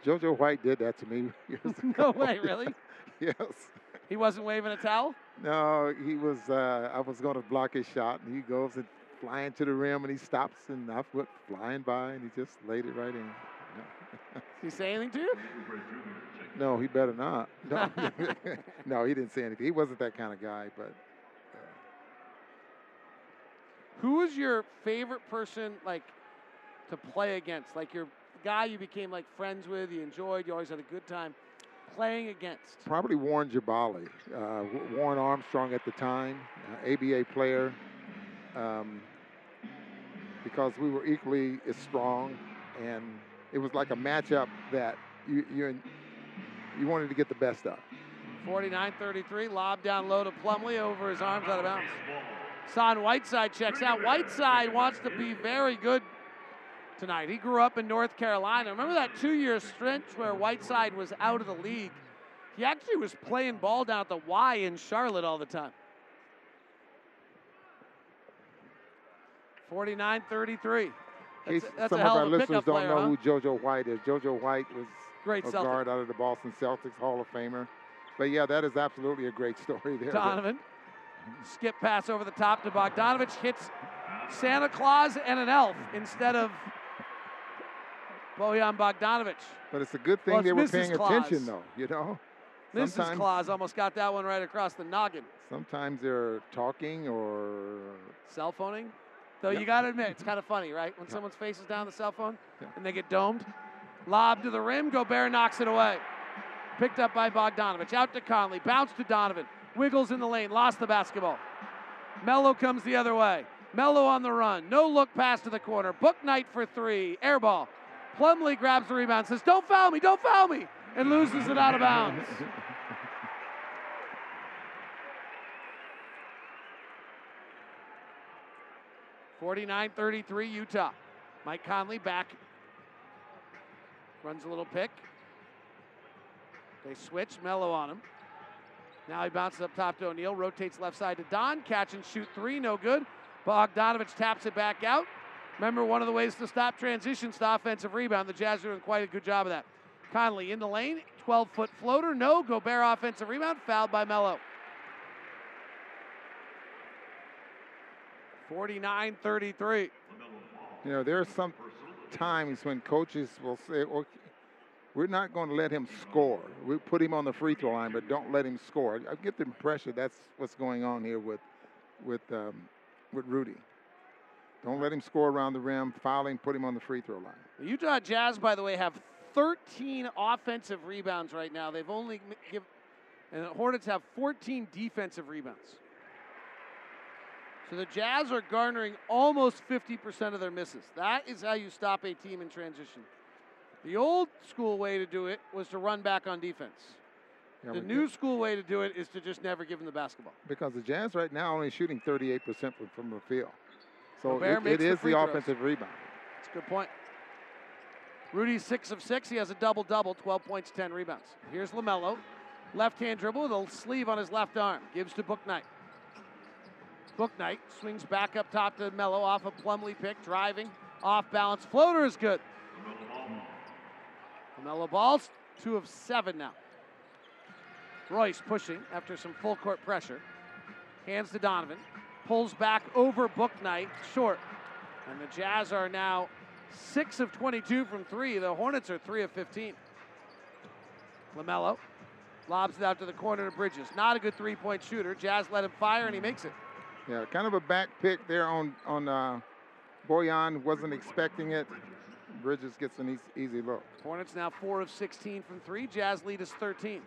JoJo White did that to me years No way, really? yes. He wasn't waving a towel? No, he was. Uh, I was going to block his shot, and he goes and flying to the rim, and he stops, and I went flying by, and he just laid it right in. Did he say anything to you? No, he better not. No, no, he didn't say anything. He wasn't that kind of guy, but Who was your favorite person, like, to play against? Like your guy you became like friends with, you enjoyed, you always had a good time playing against. probably Warren Jabali. Uh, Warren Armstrong at the time, uh, ABA player, um, because we were equally as strong, and it was like a matchup that you you you wanted to get the best of. 49-33, lob down low to Plumlee over his arms out of bounds. Son Whiteside checks out. Whiteside wants to be very good tonight. He grew up in North Carolina. Remember that two-year stretch where Whiteside was out of the league? He actually was playing ball down at the Y in Charlotte all the time. 49-33. In case That's, that's some of our listeners don't player, know huh? who JoJo White is. JoJo White was Great a Celtic. guard out of the Boston Celtics Hall of Famer. But yeah, that is absolutely a great story there. Donovan. Skip pass over the top to Bogdanovich. Hits Santa Claus and an elf instead of Bojan Bogdanovich. But it's a good thing Well, they were Mrs. paying Claus. attention, though. You know, Mrs. Sometimes- Claus almost got that one right across the noggin. sometimes they're talking or Cell phoning. Though Yep. you got to admit, it's kind of funny, right? When someone's face is down the cell phone and they get domed. Lob to the rim. Gobert knocks it away. Picked up by Bogdanovich. Out to Conley. Bounce to Donovan. Wiggles in the lane. Lost the basketball. Melo comes the other way. Melo on the run. No look pass to the corner. Bouknight for three. Air ball. Plumlee grabs the rebound. Says, "Don't foul me! Don't foul me!" and loses it out of bounds. Forty-nine thirty-three Utah. Mike Conley back. Runs a little pick. They switch. Melo on him. Now he bounces up top to O'Neale. Rotates left side to Don. Catch and shoot three. No good. Bogdanovich taps it back out. Remember, one of the ways to stop transitions to offensive rebound. The Jazz are doing quite a good job of that. Conley in the lane. 12 foot floater. No. Gobert offensive rebound. Fouled by Melo. 49 33. You know, there are some times when coaches will say, "Okay, we're not going to let him score. We put him on the free throw line, but don't let him score." I get the impression that's what's going on here with with um, with Rudy. Don't let him score around the rim. Foul him. Put him on the free throw line. The Utah Jazz, by the way, have 13 offensive rebounds right now. They've only give, and the Hornets have 14 defensive rebounds. So the Jazz are garnering almost 50% of their misses. That is how you stop a team in transition. The old school way to do it was to run back on defense. Yeah, the new school way to do it is to just never give them the basketball. because the Jazz right now only shooting 38% from, from the field. So it, it the is the throws. offensive rebound. That's a good point. Rudy's six of six. He has a double double, 12 points, 10 rebounds. Here's LaMelo. Left hand dribble with a sleeve on his left arm. Gives to Bouknight. Bouknight swings back up top to Melo off a Plumlee pick, driving. Off balance. Floater is good. LaMelo balls, two of seven now. Royce pushing after some full court pressure. Hands to Donovan. Pulls back over Book Knight, short. And the Jazz are now 6 of 22 from three. The Hornets are 3 of 15. LaMelo lobs it out to the corner to Bridges. Not a good three point shooter. Jazz let him fire, and he makes it. Yeah, kind of a back pick there on on uh, Bojan. Wasn't expecting it. Bridges gets an easy, easy look. Hornets now 4 of 16 from three. Jazz lead is 13.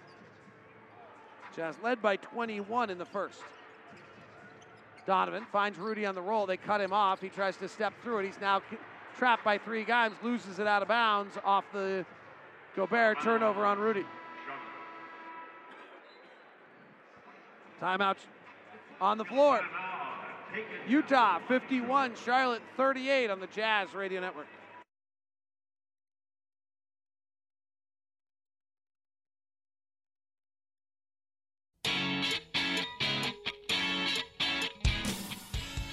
Jazz led by 21 in the first. Donovan finds Rudy on the roll. They cut him off. He tries to step through it. He's now trapped by three guys, loses it out of bounds off the Gobert turnover on Rudy. Timeout on the floor. Utah 51, Charlotte 38 on the Jazz Radio Network.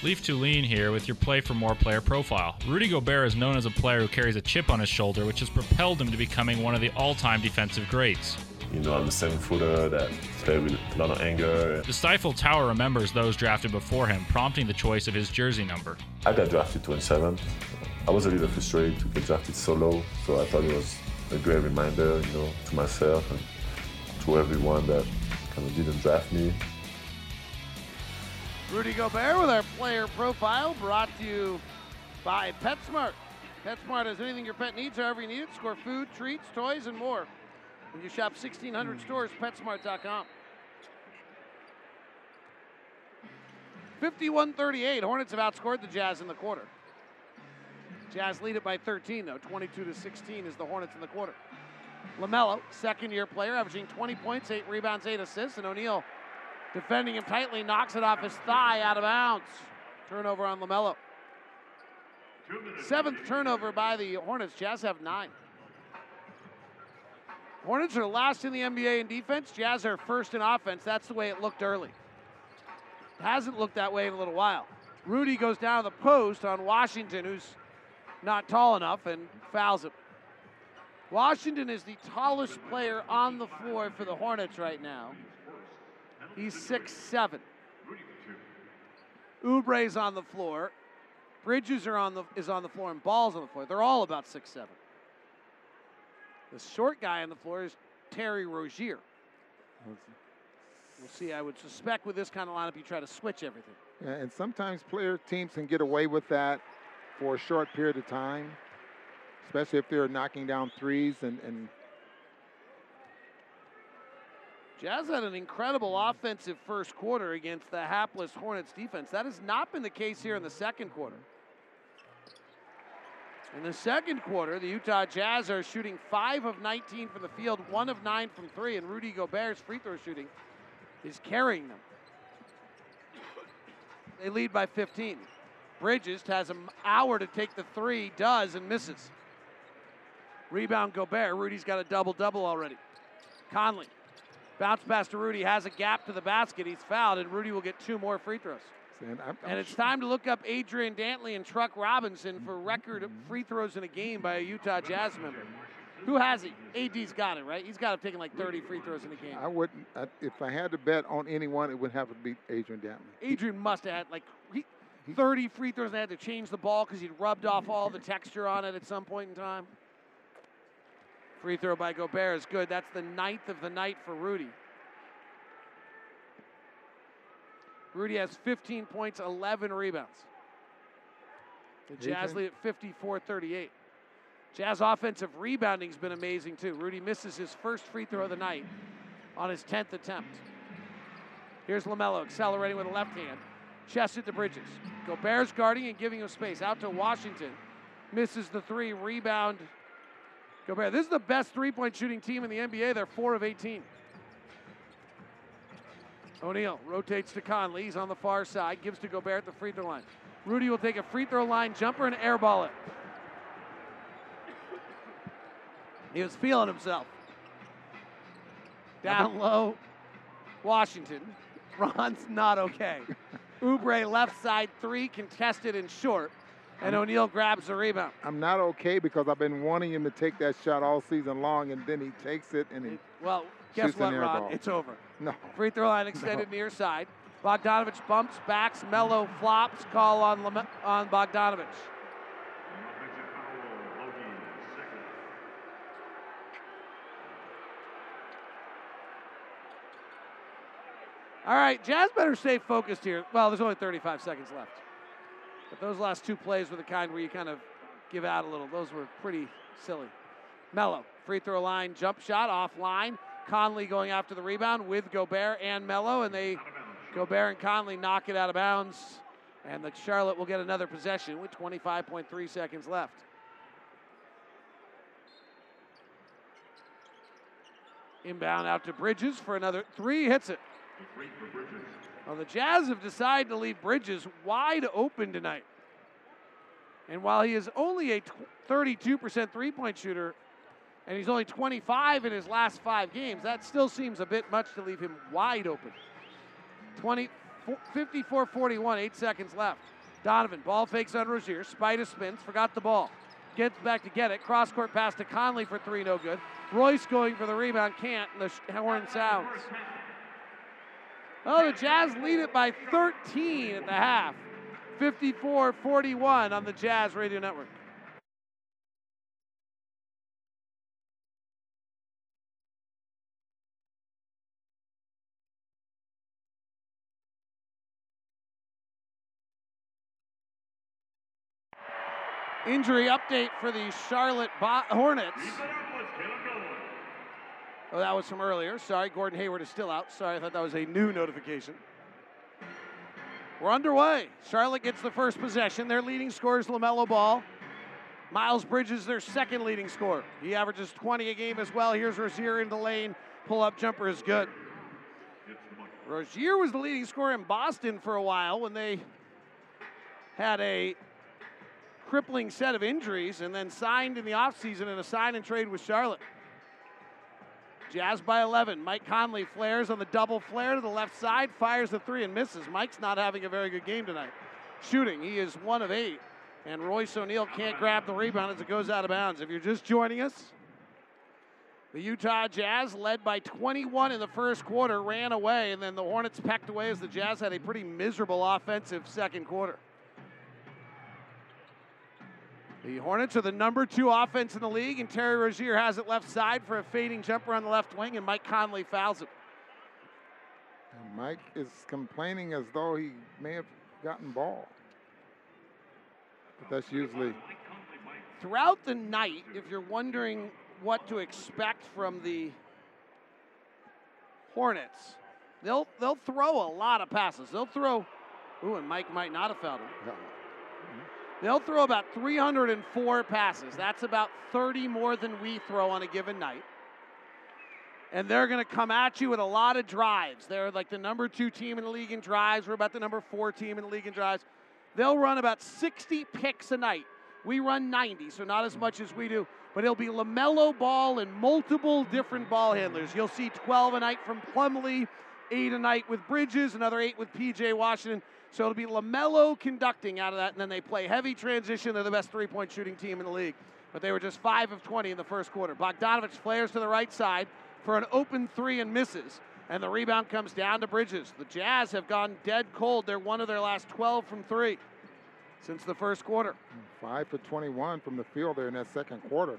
Leaf Tulane here with your Play for More player profile. Rudy Gobert is known as a player who carries a chip on his shoulder, which has propelled him to becoming one of the all time defensive greats. You know, I'm a seven footer that play with a lot of anger. The Stifle Tower remembers those drafted before him, prompting the choice of his jersey number. I got drafted 27. I was a little frustrated to get drafted so low, so I thought it was a great reminder, you know, to myself and to everyone that kind of didn't draft me. Rudy Gobert with our player profile brought to you by PetSmart. PetSmart has anything your pet needs, however you need it. Score food, treats, toys, and more. When you shop 1,600 stores, PetSmart.com. 51-38. Hornets have outscored the Jazz in the quarter. Jazz lead it by 13, though. 22 to 16 is the Hornets in the quarter. LaMelo, second-year player, averaging 20 points, 8 rebounds, 8 assists, and O'Neale defending him tightly, knocks it off his thigh out of bounds. Turnover on LaMelo. Seventh turnover by the Hornets. Jazz have nine. Hornets are last in the NBA in defense. Jazz are first in offense. That's the way it looked early. It hasn't looked that way in a little while. Rudy goes down the post on Washington, who's not tall enough, and fouls him. Washington is the tallest player on the floor for the Hornets right now. He's six seven. Oubre's on the floor. Bridges are on the is on the floor and Ball's on the floor. They're all about six seven. The short guy on the floor is Terry Rozier. We'll see. I would suspect with this kind of lineup, you try to switch everything. Yeah, and sometimes player teams can get away with that for a short period of time, especially if they're knocking down threes and, and Jazz had an incredible offensive first quarter against the hapless Hornets defense. That has not been the case here in the second quarter. In the second quarter, the Utah Jazz are shooting 5 of 19 from the field, 1 of 9 from 3, and Rudy Gobert's free throw shooting is carrying them. They lead by 15. Bridges has an hour to take the three, does, and misses. Rebound Gobert. Rudy's got a double double already. Conley Bounce pass to Rudy has a gap to the basket. He's fouled, and Rudy will get two more free throws. And, I'm, I'm and it's time to look up Adrian Dantley and Truck Robinson for record mm-hmm. free throws in a game by a Utah Jazz member. Who has he? AD's got it, right? He's got to taken like 30 free throws in a game. I wouldn't. I, if I had to bet on anyone, it would have to be Adrian Dantley. Adrian must have had like he, 30 free throws and had to change the ball because he'd rubbed off all the texture on it at some point in time. Free throw by Gobert is good. That's the ninth of the night for Rudy. Rudy has 15 points, 11 rebounds. The Jazz lead at 54 38. Jazz offensive rebounding's been amazing too. Rudy misses his first free throw of the night on his 10th attempt. Here's LaMelo accelerating with a left hand. Chest it to Bridges. Gobert's guarding and giving him space. Out to Washington. Misses the three. Rebound Gobert. This is the best three point shooting team in the NBA. They're 4 of 18. O'Neale rotates to Conley. He's on the far side. Gives to Gobert at the free throw line. Rudy will take a free throw line jumper and airball it. He was feeling himself. Down low, Washington. Ron's not okay. Oubre left side three, contested and short and O'Neale grabs the rebound. I'm not okay because I've been wanting him to take that shot all season long, and then he takes it and he. Well, guess what, Ron? Ball. It's over. No. Free throw line extended no. near side. Bogdanovich bumps, backs, Melo flops, call on, Lame- on Bogdanovich. All right, Jazz better stay focused here. Well, there's only 35 seconds left. But those last two plays were the kind where you kind of give out a little. Those were pretty silly. Melo, free throw line, jump shot, off line. Conley going after the rebound with Gobert and Melo, and they Gobert and Conley knock it out of bounds. And the Charlotte will get another possession with 25.3 seconds left. Inbound out to Bridges for another three, hits it. Well, the Jazz have decided to leave Bridges wide open tonight. And while he is only a 32% three point shooter, and he's only 25 in his last five games, that still seems a bit much to leave him wide open. 20, 54 41, eight seconds left. Donovan, ball fakes on Rozier. Spida spins, forgot the ball. Gets back to get it. Cross court pass to Conley for three, no good. Royce going for the rebound, can't, and the horn sounds. Oh, the Jazz lead it by 13 at the half. 54 41 on the Jazz Radio Network. Injury update for the Charlotte Bo- Hornets. Oh, that was from earlier. Sorry, Gordon Hayward is still out. Sorry, I thought that was a new notification. We're underway. Charlotte gets the first possession. Their leading scorer is LaMelo Ball. Miles Bridges, their second leading scorer. He averages 20 a game as well. Here's Rozier in the lane. Pull up jumper is good. Rozier was the leading scorer in Boston for a while when they had a crippling set of injuries and then signed in the offseason in a sign and trade with Charlotte. Jazz by 11. Mike Conley flares on the double flare to the left side, fires the three and misses. Mike's not having a very good game tonight. Shooting, he is one of eight. And Royce O'Neale can't grab the rebound as it goes out of bounds. If you're just joining us, the Utah Jazz, led by 21 in the first quarter, ran away, and then the Hornets pecked away as the Jazz had a pretty miserable offensive second quarter. The Hornets are the number two offense in the league, and Terry Rozier has it left side for a fading jumper on the left wing, and Mike Conley fouls it. And Mike is complaining as though he may have gotten ball. But that's usually. Throughout the night, if you're wondering what to expect from the Hornets, they'll they'll throw a lot of passes. They'll throw. Ooh, and Mike might not have fouled him. They'll throw about 304 passes. That's about 30 more than we throw on a given night. And they're going to come at you with a lot of drives. They're like the number two team in the league in drives. We're about the number four team in the league in drives. They'll run about 60 picks a night. We run 90, so not as much as we do. But it'll be LaMelo ball and multiple different ball handlers. You'll see 12 a night from Plumlee, eight a night with Bridges, another eight with PJ Washington. So it'll be LaMelo conducting out of that, and then they play heavy transition. They're the best three point shooting team in the league. But they were just 5 of 20 in the first quarter. Bogdanovich flares to the right side for an open three and misses. And the rebound comes down to Bridges. The Jazz have gone dead cold. They're one of their last 12 from three since the first quarter. 5 for 21 from the field there in that second quarter.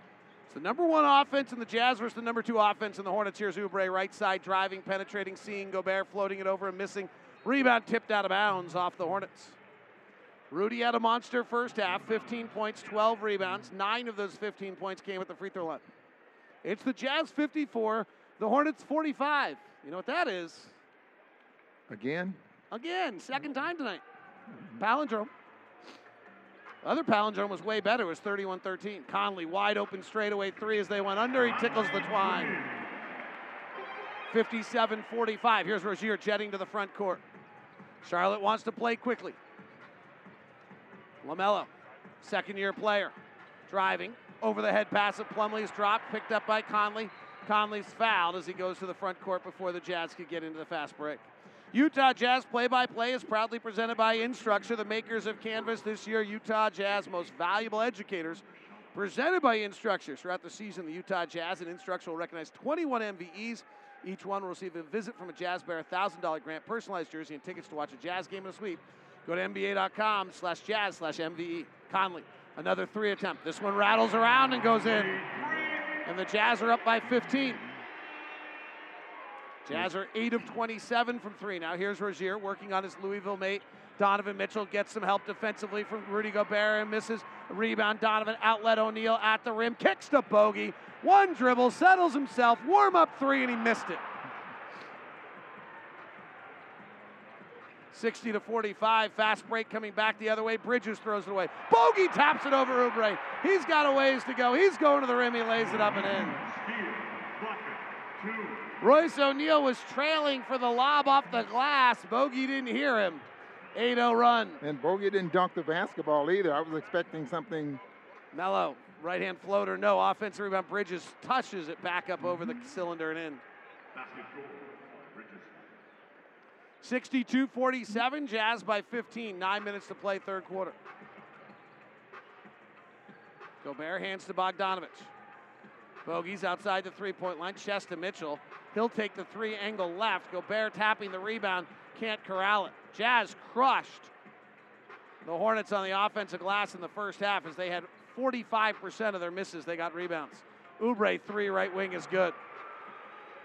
It's the number one offense in the Jazz versus the number two offense in the Hornets. Here's Oubre, right side, driving, penetrating, seeing Gobert, floating it over and missing. Rebound tipped out of bounds off the Hornets. Rudy had a monster first half 15 points, 12 rebounds. Nine of those 15 points came at the free throw line. It's the Jazz 54, the Hornets 45. You know what that is? Again? Again, second time tonight. Palindrome. Other palindrome was way better. It was 31 13. Conley wide open straightaway three as they went under. He tickles the twine. 57 45. Here's Rozier jetting to the front court. Charlotte wants to play quickly. LaMelo, second year player, driving. Over the head pass of is dropped, picked up by Conley. Conley's fouled as he goes to the front court before the Jazz could get into the fast break. Utah Jazz play by play is proudly presented by Instructure, the makers of Canvas this year, Utah Jazz most valuable educators. Presented by Instructure. Throughout the season, the Utah Jazz and Instructure will recognize 21 MVEs. Each one will receive a visit from a Jazz Bear, $1,000 grant, personalized jersey, and tickets to watch a Jazz game in a sweep. Go to NBA.com slash Jazz slash MVE. Conley, another three attempt. This one rattles around and goes in. And the Jazz are up by 15. Jazz are 8 of 27 from three. Now here's Rozier working on his Louisville mate. Donovan Mitchell gets some help defensively from Rudy Gobert and misses. Rebound, Donovan outlet O'Neale at the rim, kicks to Bogey. One dribble, settles himself, warm up three, and he missed it. 60 to 45, fast break coming back the other way. Bridges throws it away. Bogey taps it over Oubre. He's got a ways to go. He's going to the rim. He lays it up and in. Royce O'Neale was trailing for the lob off the glass. Bogey didn't hear him. 8 0 run. And Bogey didn't dunk the basketball either. I was expecting something. Melo, right hand floater, no. Offensive rebound. Bridges touches it back up over the cylinder and in. 62 47, Jazz by 15. Nine minutes to play, third quarter. Gobert hands to Bogdanovich. Bogey's outside the three point line. Chest to Mitchell. He'll take the three angle left. Gobert tapping the rebound. Can't corral it. Jazz crushed the Hornets on the offensive glass in the first half as they had 45% of their misses. They got rebounds. Oubre, three right wing is good.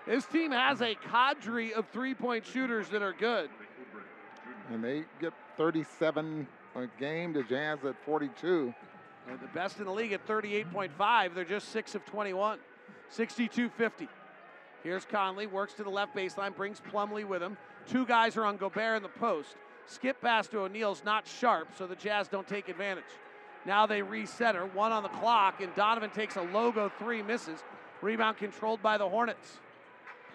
This team has a cadre of three point shooters that are good. And they get 37 a game. to Jazz at 42. They're the best in the league at 38.5. They're just 6 of 21. 62 50. Here's Conley, works to the left baseline, brings Plumlee with him. Two guys are on Gobert in the post. Skip pass to O'Neale's not sharp, so the Jazz don't take advantage. Now they reset her, one on the clock, and Donovan takes a logo three, misses. Rebound controlled by the Hornets.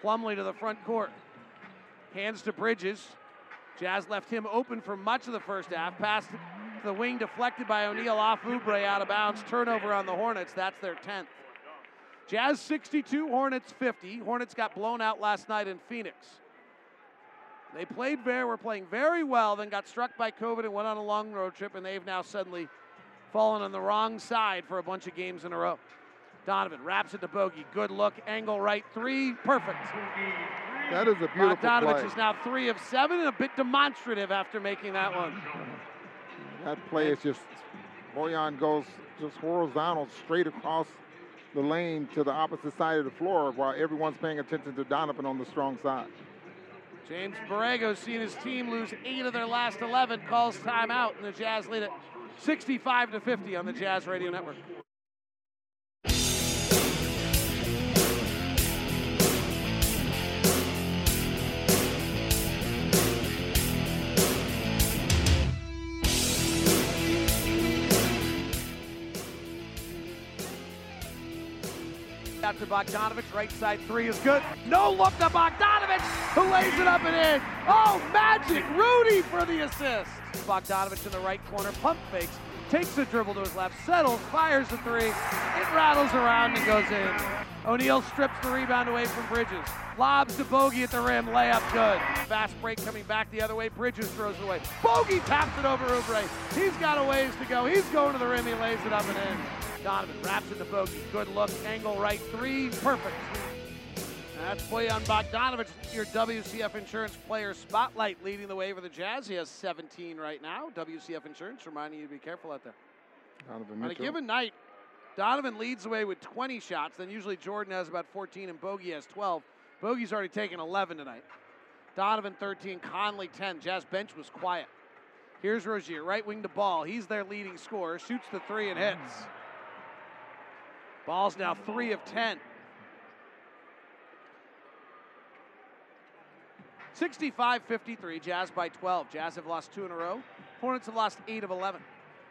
Plumlee to the front court. Hands to Bridges. Jazz left him open for much of the first half. Pass to the wing deflected by O'Neale off Oubre out of bounds. Turnover on the Hornets. That's their 10th. Jazz 62, Hornets 50. Hornets got blown out last night in Phoenix. They played very, were playing very well, then got struck by COVID and went on a long road trip, and they've now suddenly fallen on the wrong side for a bunch of games in a row. Donovan wraps it to Bogey. Good look, angle right, three, perfect. That is a beautiful Bogdanovich play. is now three of seven and a bit demonstrative after making that one. That play is just Bojan goes just horizontal straight across the lane to the opposite side of the floor while everyone's paying attention to Donovan on the strong side. James Borrego's seeing his team lose eight of their last 11, calls timeout, and the Jazz lead it 65 to 50 on the Jazz Radio Network. Out to Bogdanovich, right side three is good. No look to Bogdanovich, who lays it up and in. Oh, magic! Rudy for the assist. Bogdanovich in the right corner, pump fakes, takes a dribble to his left, settles, fires the three. It rattles around and goes in. O'Neale strips the rebound away from Bridges. Lobs to Bogey at the rim, layup good. Fast break coming back the other way. Bridges throws it away. Bogey taps it over Oubre. He's got a ways to go. He's going to the rim. He lays it up and in. Donovan wraps it to Bogey. Good look. Angle right three. Perfect. That's Bojan Bogdanovich, your WCF Insurance Player Spotlight, leading the way for the Jazz. He has 17 right now. WCF Insurance reminding you to be careful out there. Donovan On a given night, Donovan leads the way with 20 shots. Then usually Jordan has about 14 and Bogey has 12. Bogey's already taken 11 tonight. Donovan 13, Conley 10. Jazz bench was quiet. Here's Rozier, right wing to ball. He's their leading scorer. Shoots the three and hits. Ball's now three of 10. 65 53, Jazz by 12. Jazz have lost two in a row. Hornets have lost eight of 11.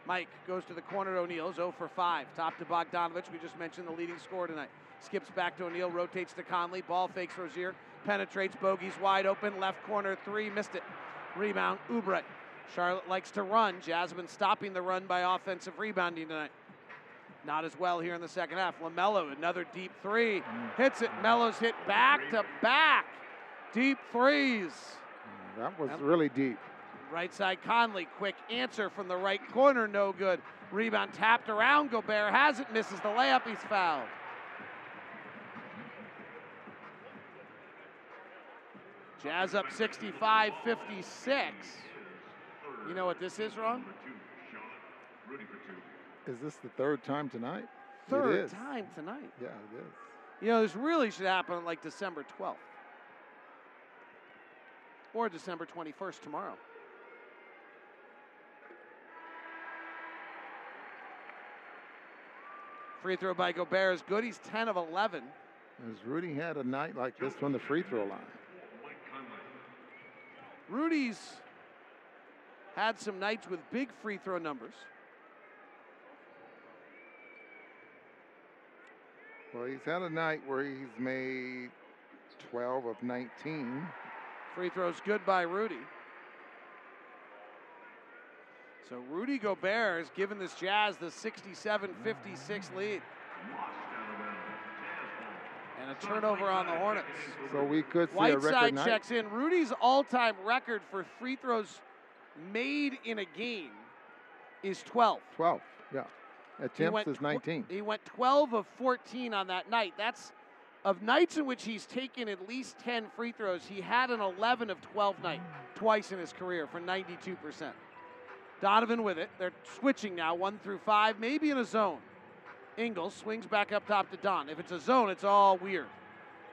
Mike goes to the corner O'Neale, 0 for 5. Top to Bogdanovich, we just mentioned the leading scorer tonight. Skips back to O'Neale, rotates to Conley, ball fakes Rozier, penetrates Bogey's wide open, left corner three, missed it. Rebound, Oubre. Charlotte likes to run. Been stopping the run by offensive rebounding tonight. Not as well here in the second half. LaMelo, another deep three. Hits it. Melo's hit back to back. Deep threes. That was really deep. Right side Conley, quick answer from the right corner, no good. Rebound tapped around. Gobert has it, misses the layup. He's fouled. Jazz up 65 56. You know what this is, Ron? Is this the third time tonight? Third time tonight. Yeah, it is. You know, this really should happen like December 12th. or December 21st tomorrow. Free throw by Gobert is good. He's 10 of 11. Has Rudy had a night like this from the free throw line? Rudy's had some nights with big free throw numbers. Well, he's had a night where he's made 12 of 19. Free throws good by Rudy. So Rudy Gobert has given this Jazz the 67-56 lead. And a turnover on the Hornets. So we could see a record Whiteside night. checks in. Rudy's all-time record for free throws made in a game is 12. 12, yeah. Attempts went is tw- 19. he went 12 of 14 on that night. That's of nights in which he's taken at least 10 free throws. He had an 11 of 12 night twice in his career for 92%. Donovan with it. They're switching now, one through five, maybe in a zone. Ingles swings back up top to Don. If it's a zone, it's all weird.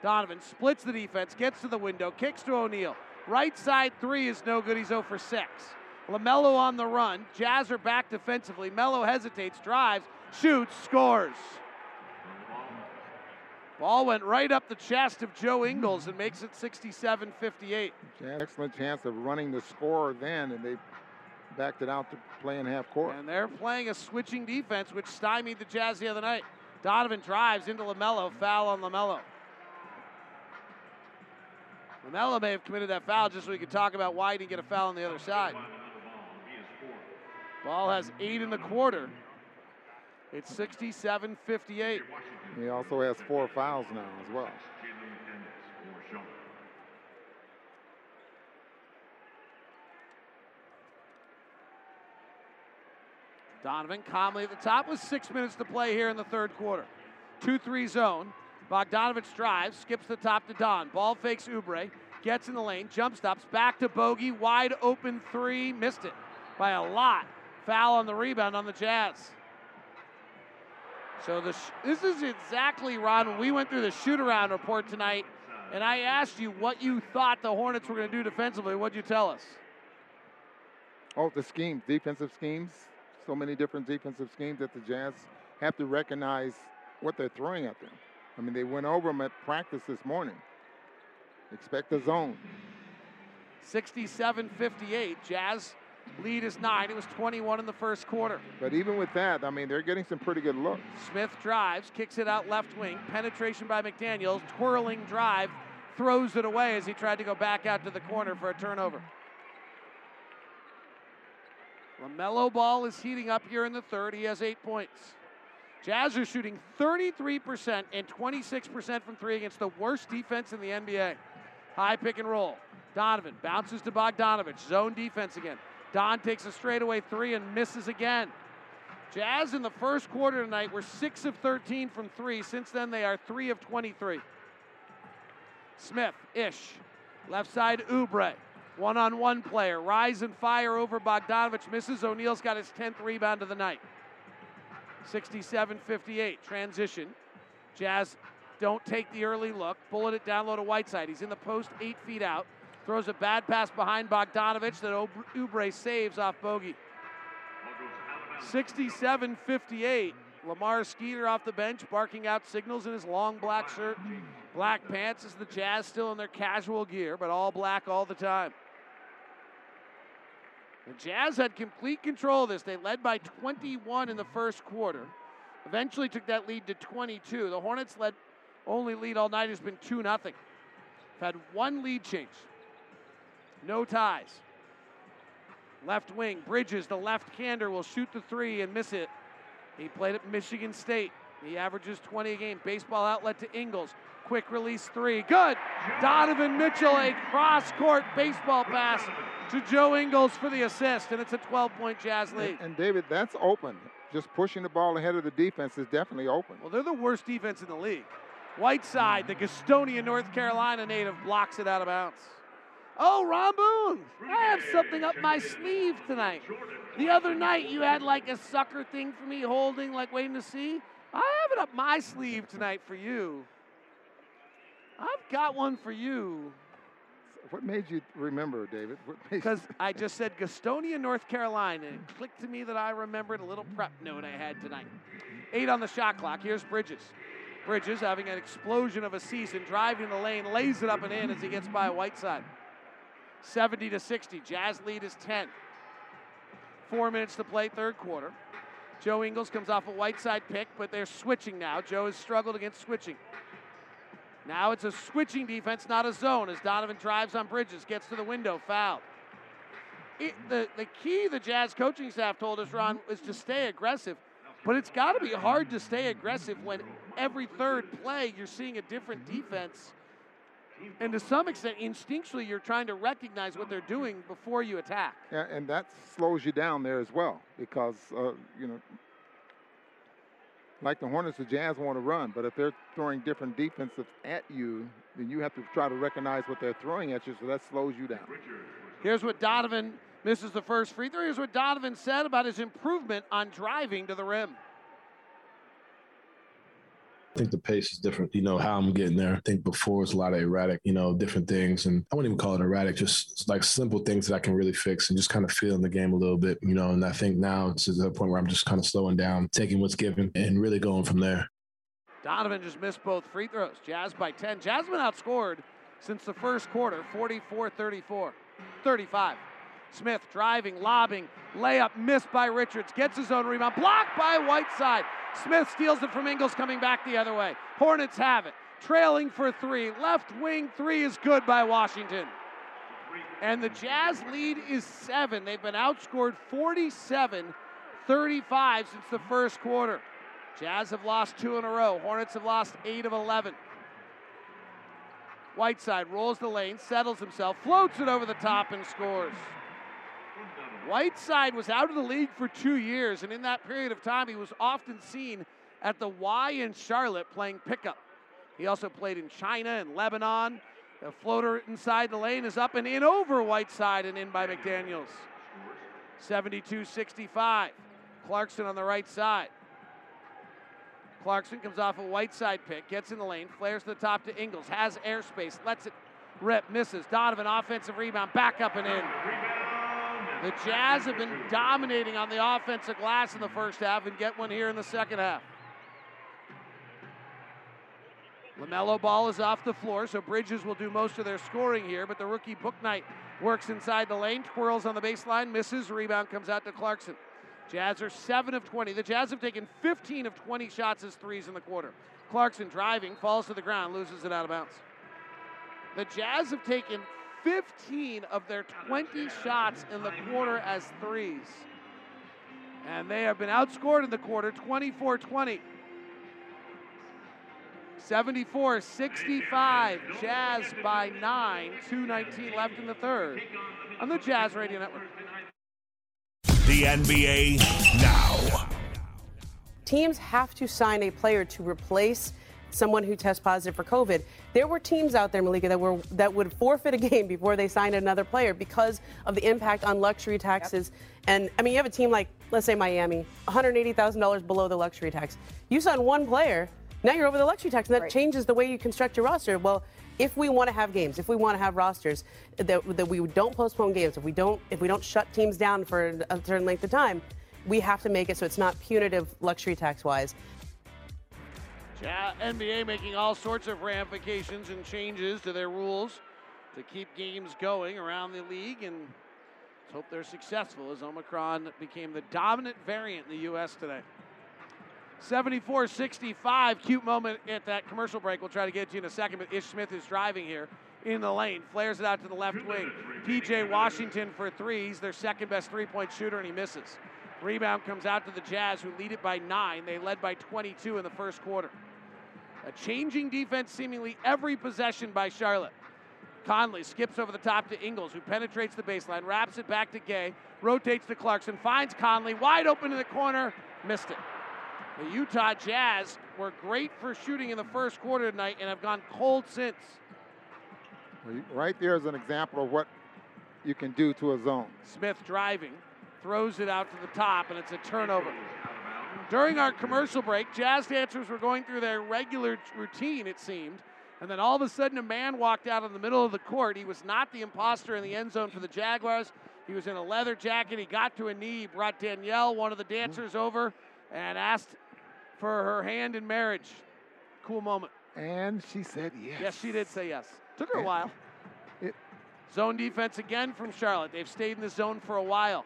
Donovan splits the defense, gets to the window, kicks to O'Neale. Right side three is no good. He's 0 for 6. LaMelo on the run. Jazz are back defensively. Melo hesitates, drives, shoots, scores. Ball went right up the chest of Joe Ingles and makes it 67 58. Excellent chance of running the score then, and they backed it out to play in half court. And they're playing a switching defense, which stymied the Jazz the other night. Donovan drives into LaMelo, foul on LaMelo. LaMelo may have committed that foul just so we could talk about why he didn't get a foul on the other side. Ball has eight in the quarter. It's 67 58. He also has four fouls now as well. Donovan calmly at the top with six minutes to play here in the third quarter. 2 3 zone. Bogdanovich drives, skips the top to Don. Ball fakes Oubre, gets in the lane, jump stops, back to Bogey, wide open three, missed it by a lot. Foul on the rebound on the Jazz. So the sh- this is exactly, Ron, when we went through the shoot around report tonight, and I asked you what you thought the Hornets were going to do defensively. What'd you tell us? Oh, the schemes, defensive schemes. So many different defensive schemes that the Jazz have to recognize what they're throwing at them. I mean, they went over them at practice this morning. Expect the zone. 67 58. Jazz lead is nine. It was 21 in the first quarter. But even with that, I mean, they're getting some pretty good looks. Smith drives, kicks it out left wing. Penetration by McDaniels. Twirling drive, throws it away as he tried to go back out to the corner for a turnover. LaMelo ball is heating up here in the third. He has eight points. Jazz are shooting 33% and 26% from three against the worst defense in the NBA. High pick and roll. Donovan bounces to Bogdanovich. Zone defense again. Don takes a straightaway three and misses again. Jazz in the first quarter tonight were 6 of 13 from three. Since then, they are 3 of 23. Smith, Ish. Left side, Oubre. One on one player. Rise and fire over Bogdanovich. Misses. O'Neale's got his 10th rebound of the night. 67 58. Transition. Jazz don't take the early look. Bullet it down low to Whiteside. He's in the post, eight feet out. Throws a bad pass behind Bogdanovich that Oubre saves off Bogey. 67 58. Lamar Skeeter off the bench, barking out signals in his long black shirt, black pants. As the Jazz still in their casual gear, but all black all the time. The Jazz had complete control of this. They led by 21 in the first quarter. Eventually took that lead to 22. The Hornets led only lead all night has been 2 0. Had one lead change. No ties. Left wing, Bridges, the left hander, will shoot the three and miss it. He played at Michigan State. He averages 20 a game. Baseball outlet to Ingles. Quick release three. Good. Donovan Mitchell, a cross court baseball pass to Joe Ingles for the assist, and it's a 12 point Jazz lead. And, and David, that's open. Just pushing the ball ahead of the defense is definitely open. Well, they're the worst defense in the league. Whiteside, the Gastonia, North Carolina native, blocks it out of bounds. Oh, Ron Boone, I have something up my sleeve tonight. The other night you had like a sucker thing for me holding, like waiting to see. I have it up my sleeve tonight for you. I've got one for you. What made you remember, David? Because I just said Gastonia, North Carolina, and it clicked to me that I remembered a little prep note I had tonight. Eight on the shot clock. Here's Bridges. Bridges having an explosion of a season, driving the lane, lays it up and in as he gets by Whiteside. 70 to 60. Jazz lead is 10. Four minutes to play, third quarter. Joe Ingles comes off a Whiteside pick, but they're switching now. Joe has struggled against switching. Now it's a switching defense, not a zone, as Donovan drives on Bridges, gets to the window, fouled. It, the, the key the Jazz coaching staff told us, Ron, is to stay aggressive. But it's got to be hard to stay aggressive when every third play you're seeing a different defense. And to some extent, instinctually, you're trying to recognize what they're doing before you attack. Yeah, and that slows you down there as well because, uh, you know, like the Hornets, the Jazz want to run, but if they're throwing different defensive at you, then you have to try to recognize what they're throwing at you, so that slows you down. Here's what Donovan misses the first free throw. Here's what Donovan said about his improvement on driving to the rim. I think the pace is different. You know how I'm getting there. I think before it's a lot of erratic, you know, different things, and I wouldn't even call it erratic. Just like simple things that I can really fix and just kind of feeling the game a little bit, you know. And I think now it's to the point where I'm just kind of slowing down, taking what's given, and really going from there. Donovan just missed both free throws. Jazz by 10. Jazz been outscored since the first quarter, 44-34, 35. Smith driving, lobbing, layup missed by Richards, gets his own rebound, blocked by Whiteside. Smith steals it from Ingles coming back the other way. Hornets have it. Trailing for three. Left wing three is good by Washington. And the Jazz lead is seven. They've been outscored 47 35 since the first quarter. Jazz have lost two in a row. Hornets have lost eight of 11. Whiteside rolls the lane, settles himself, floats it over the top, and scores. Whiteside was out of the league for two years, and in that period of time, he was often seen at the Y in Charlotte playing pickup. He also played in China and Lebanon. The floater inside the lane is up and in over Whiteside and in by McDaniels. 72 65. Clarkson on the right side. Clarkson comes off a Whiteside pick, gets in the lane, flares to the top to Ingles, has airspace, lets it rip, misses. Donovan, offensive rebound, back up and in. The Jazz have been dominating on the offensive glass in the first half and get one here in the second half. LaMelo ball is off the floor, so Bridges will do most of their scoring here, but the rookie Bouknight works inside the lane, twirls on the baseline, misses, rebound comes out to Clarkson. Jazz are 7 of 20. The Jazz have taken 15 of 20 shots as threes in the quarter. Clarkson driving, falls to the ground, loses it out of bounds. The Jazz have taken 15 of their 20 shots in the quarter as threes. And they have been outscored in the quarter 24 20. 74 65. Jazz by 9. 2.19 left in the third. On the Jazz Radio Network. The NBA now. Teams have to sign a player to replace someone who tests positive for COVID. There were teams out there, Malika, that were that would forfeit a game before they signed another player because of the impact on luxury taxes. Yep. And I mean, you have a team like, let's say Miami, $180,000 below the luxury tax. You sign one player, now you're over the luxury tax, and that right. changes the way you construct your roster. Well, if we want to have games, if we want to have rosters, that, that we don't postpone games, if we don't if we don't shut teams down for a certain length of time, we have to make it so it's not punitive luxury tax wise. Yeah, NBA making all sorts of ramifications and changes to their rules to keep games going around the league, and let's hope they're successful as Omicron became the dominant variant in the U.S. today. 74 65. Cute moment at that commercial break. We'll try to get to you in a second, but Ish Smith is driving here in the lane, flares it out to the left wing. PJ Washington for three. He's their second best three point shooter, and he misses. Rebound comes out to the Jazz, who lead it by nine. They led by 22 in the first quarter. A changing defense seemingly every possession by Charlotte. Conley skips over the top to Ingles, who penetrates the baseline, wraps it back to Gay, rotates to Clarkson, finds Conley wide open in the corner, missed it. The Utah Jazz were great for shooting in the first quarter tonight and have gone cold since. Right there is an example of what you can do to a zone. Smith driving, throws it out to the top, and it's a turnover. During our commercial break, Jazz dancers were going through their regular routine, it seemed, And then all of a sudden, a man walked out in the middle of the court. He was not the imposter in the end zone for the Jaguars. He was in a leather jacket. He got to a knee, brought Danielle, one of the dancers, over and asked for her hand in marriage. Cool moment. And she said yes. Yes, she did say yes. Took her a while. It- Zone defense again from Charlotte. They've stayed in the zone for a while.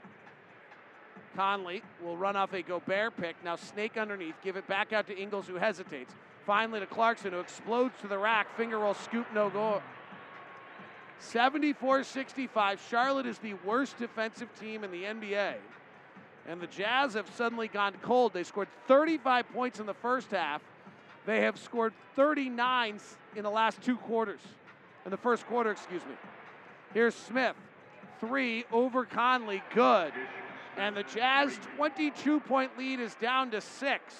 Conley will run off a Gobert pick. Now snake underneath. Give it back out to Ingles, who hesitates. Finally to Clarkson, who explodes to the rack. Finger roll, scoop, no goal. 74 65. Charlotte is the worst defensive team in the NBA. And the Jazz have suddenly gone cold. They scored 35 points in the first half. They have scored 39 in the last two quarters. In the first quarter, excuse me. Here's Smith. Three over Conley. Good. And the Jazz 22 point lead is down to six.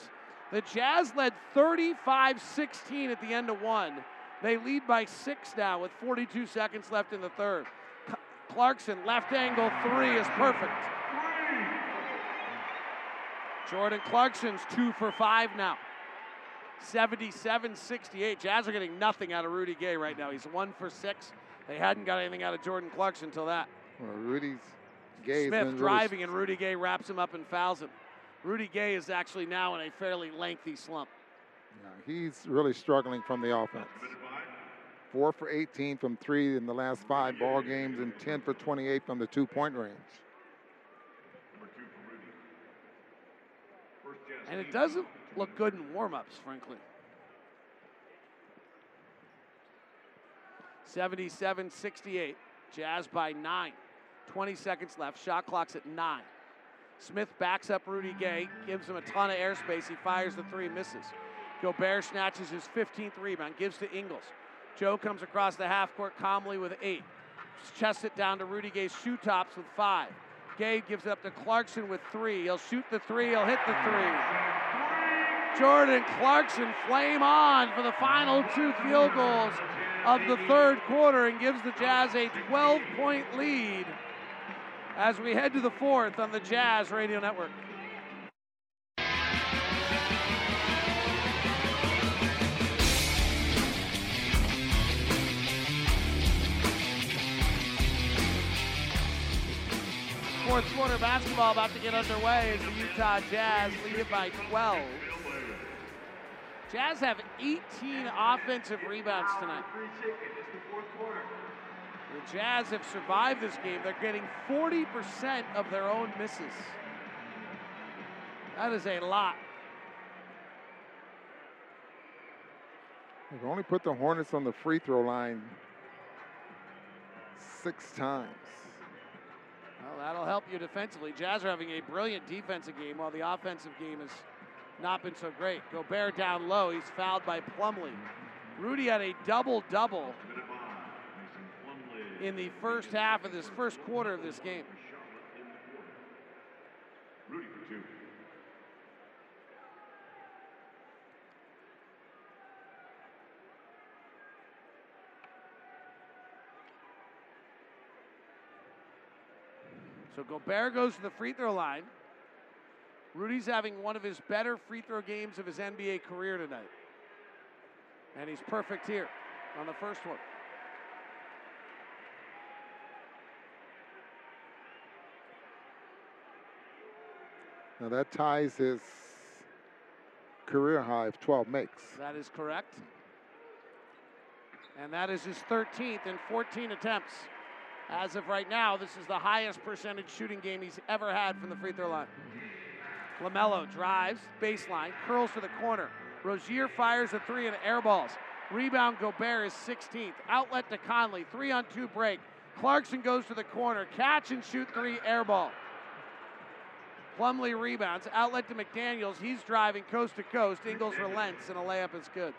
The Jazz led 35 16 at the end of one. They lead by six now with 42 seconds left in the third. Clarkson, left angle three is perfect. Jordan Clarkson's two for five now. 77 68. Jazz are getting nothing out of Rudy Gay right now. He's one for six. They hadn't got anything out of Jordan Clarkson until that. Well, Rudy's Gay's Smith been really driving, and Rudy Gay wraps him up and fouls him. Rudy Gay is actually now in a fairly lengthy slump. Yeah, he's really struggling from the offense. Four for 18 from three in the last five ball games, and 10 for 28 from the two-point range. And it doesn't look good in warm-ups, frankly. 77-68. Jazz by nine. 20 seconds left. Shot clock's at nine. Smith backs up Rudy Gay, gives him a ton of airspace. He fires the three, misses. Gobert snatches his 15th rebound, gives to Ingles. Joe comes across the half court calmly with eight. Chests it down to Rudy Gay's shoe tops with five. Gay gives it up to Clarkson with three. He'll shoot the three, he'll hit the three. Jordan Clarkson flame on for the final two field goals of the third quarter and gives the Jazz a 12 point lead as we head to the fourth on the Jazz Radio Network. Fourth quarter basketball about to get underway as the Utah Jazz lead it by 12. Jazz have 18 offensive rebounds tonight. The Jazz have survived this game. They're getting 40% of their own misses. That is a lot. They've only put the Hornets on the free throw line six times. Well, that'll help you defensively. Jazz are having a brilliant defensive game while the offensive game has not been so great. Gobert down low. He's fouled by Plumlee. Rudy had a double double in the first half of this first quarter of this game. So Gobert goes to the free throw line. Rudy's having one of his better free throw games of his NBA career tonight. And he's perfect here on the first one. Now that ties his career high of 12 makes. That is correct. And that is his 13th in 14 attempts. As of right now, this is the highest percentage shooting game he's ever had from the free throw line. LaMelo drives, baseline, curls to the corner. Rozier fires a three and airballs. Rebound Gobert is 16th. Outlet to Conley, three on two break. Clarkson goes to the corner, catch and shoot three, airball. Plumlee rebounds, outlet to McDaniels. He's driving coast to coast. Ingles relents, and a layup is good.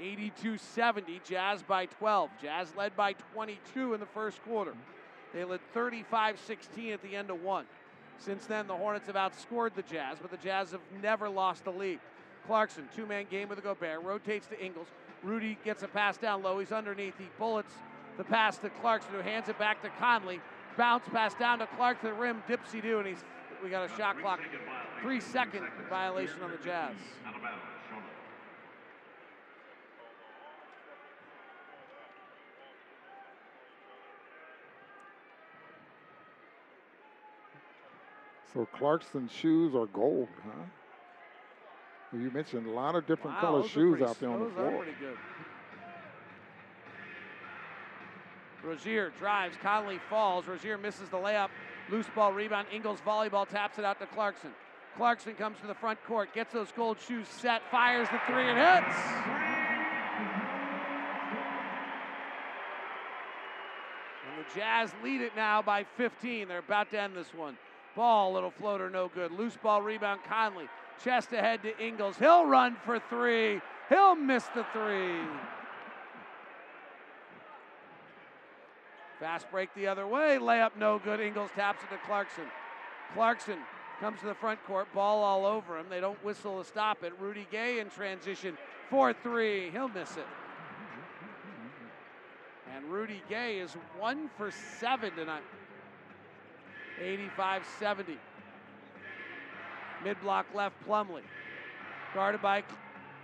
82 70, Jazz by 12. Jazz led by 22 in the first quarter. They led 35 16 at the end of one. Since then, the Hornets have outscored the Jazz, but the Jazz have never lost the lead. Clarkson, two man game with a Gobert, rotates to Ingles. Rudy gets a pass down low. He's underneath. He bullets the pass to Clarkson, who hands it back to Conley bounce pass down to Clark to the rim, dipsy do, and he's we got a shot clock, three second violation on the Jazz. So Clarkson's shoes are gold, huh? You mentioned a lot of different wow, color shoes out there on the floor. Rozier drives. Conley falls. Rozier misses the layup. Loose ball rebound. Ingles volleyball taps it out to Clarkson. Clarkson comes to the front court, gets those gold shoes set, fires the three, and hits. And the Jazz lead it now by 15. They're about to end this one. Ball, little floater, no good. Loose ball rebound, Conley. Chest ahead to Ingles. He'll run for three. He'll miss the three. Fast break the other way. Layup no good. Ingles taps it to Clarkson. Clarkson comes to the front court. Ball all over him. They don't whistle to stop it. Rudy Gay in transition. 4 3. He'll miss it. And Rudy Gay is one for seven tonight. 85 70. Mid block left, Plumlee. Guarded by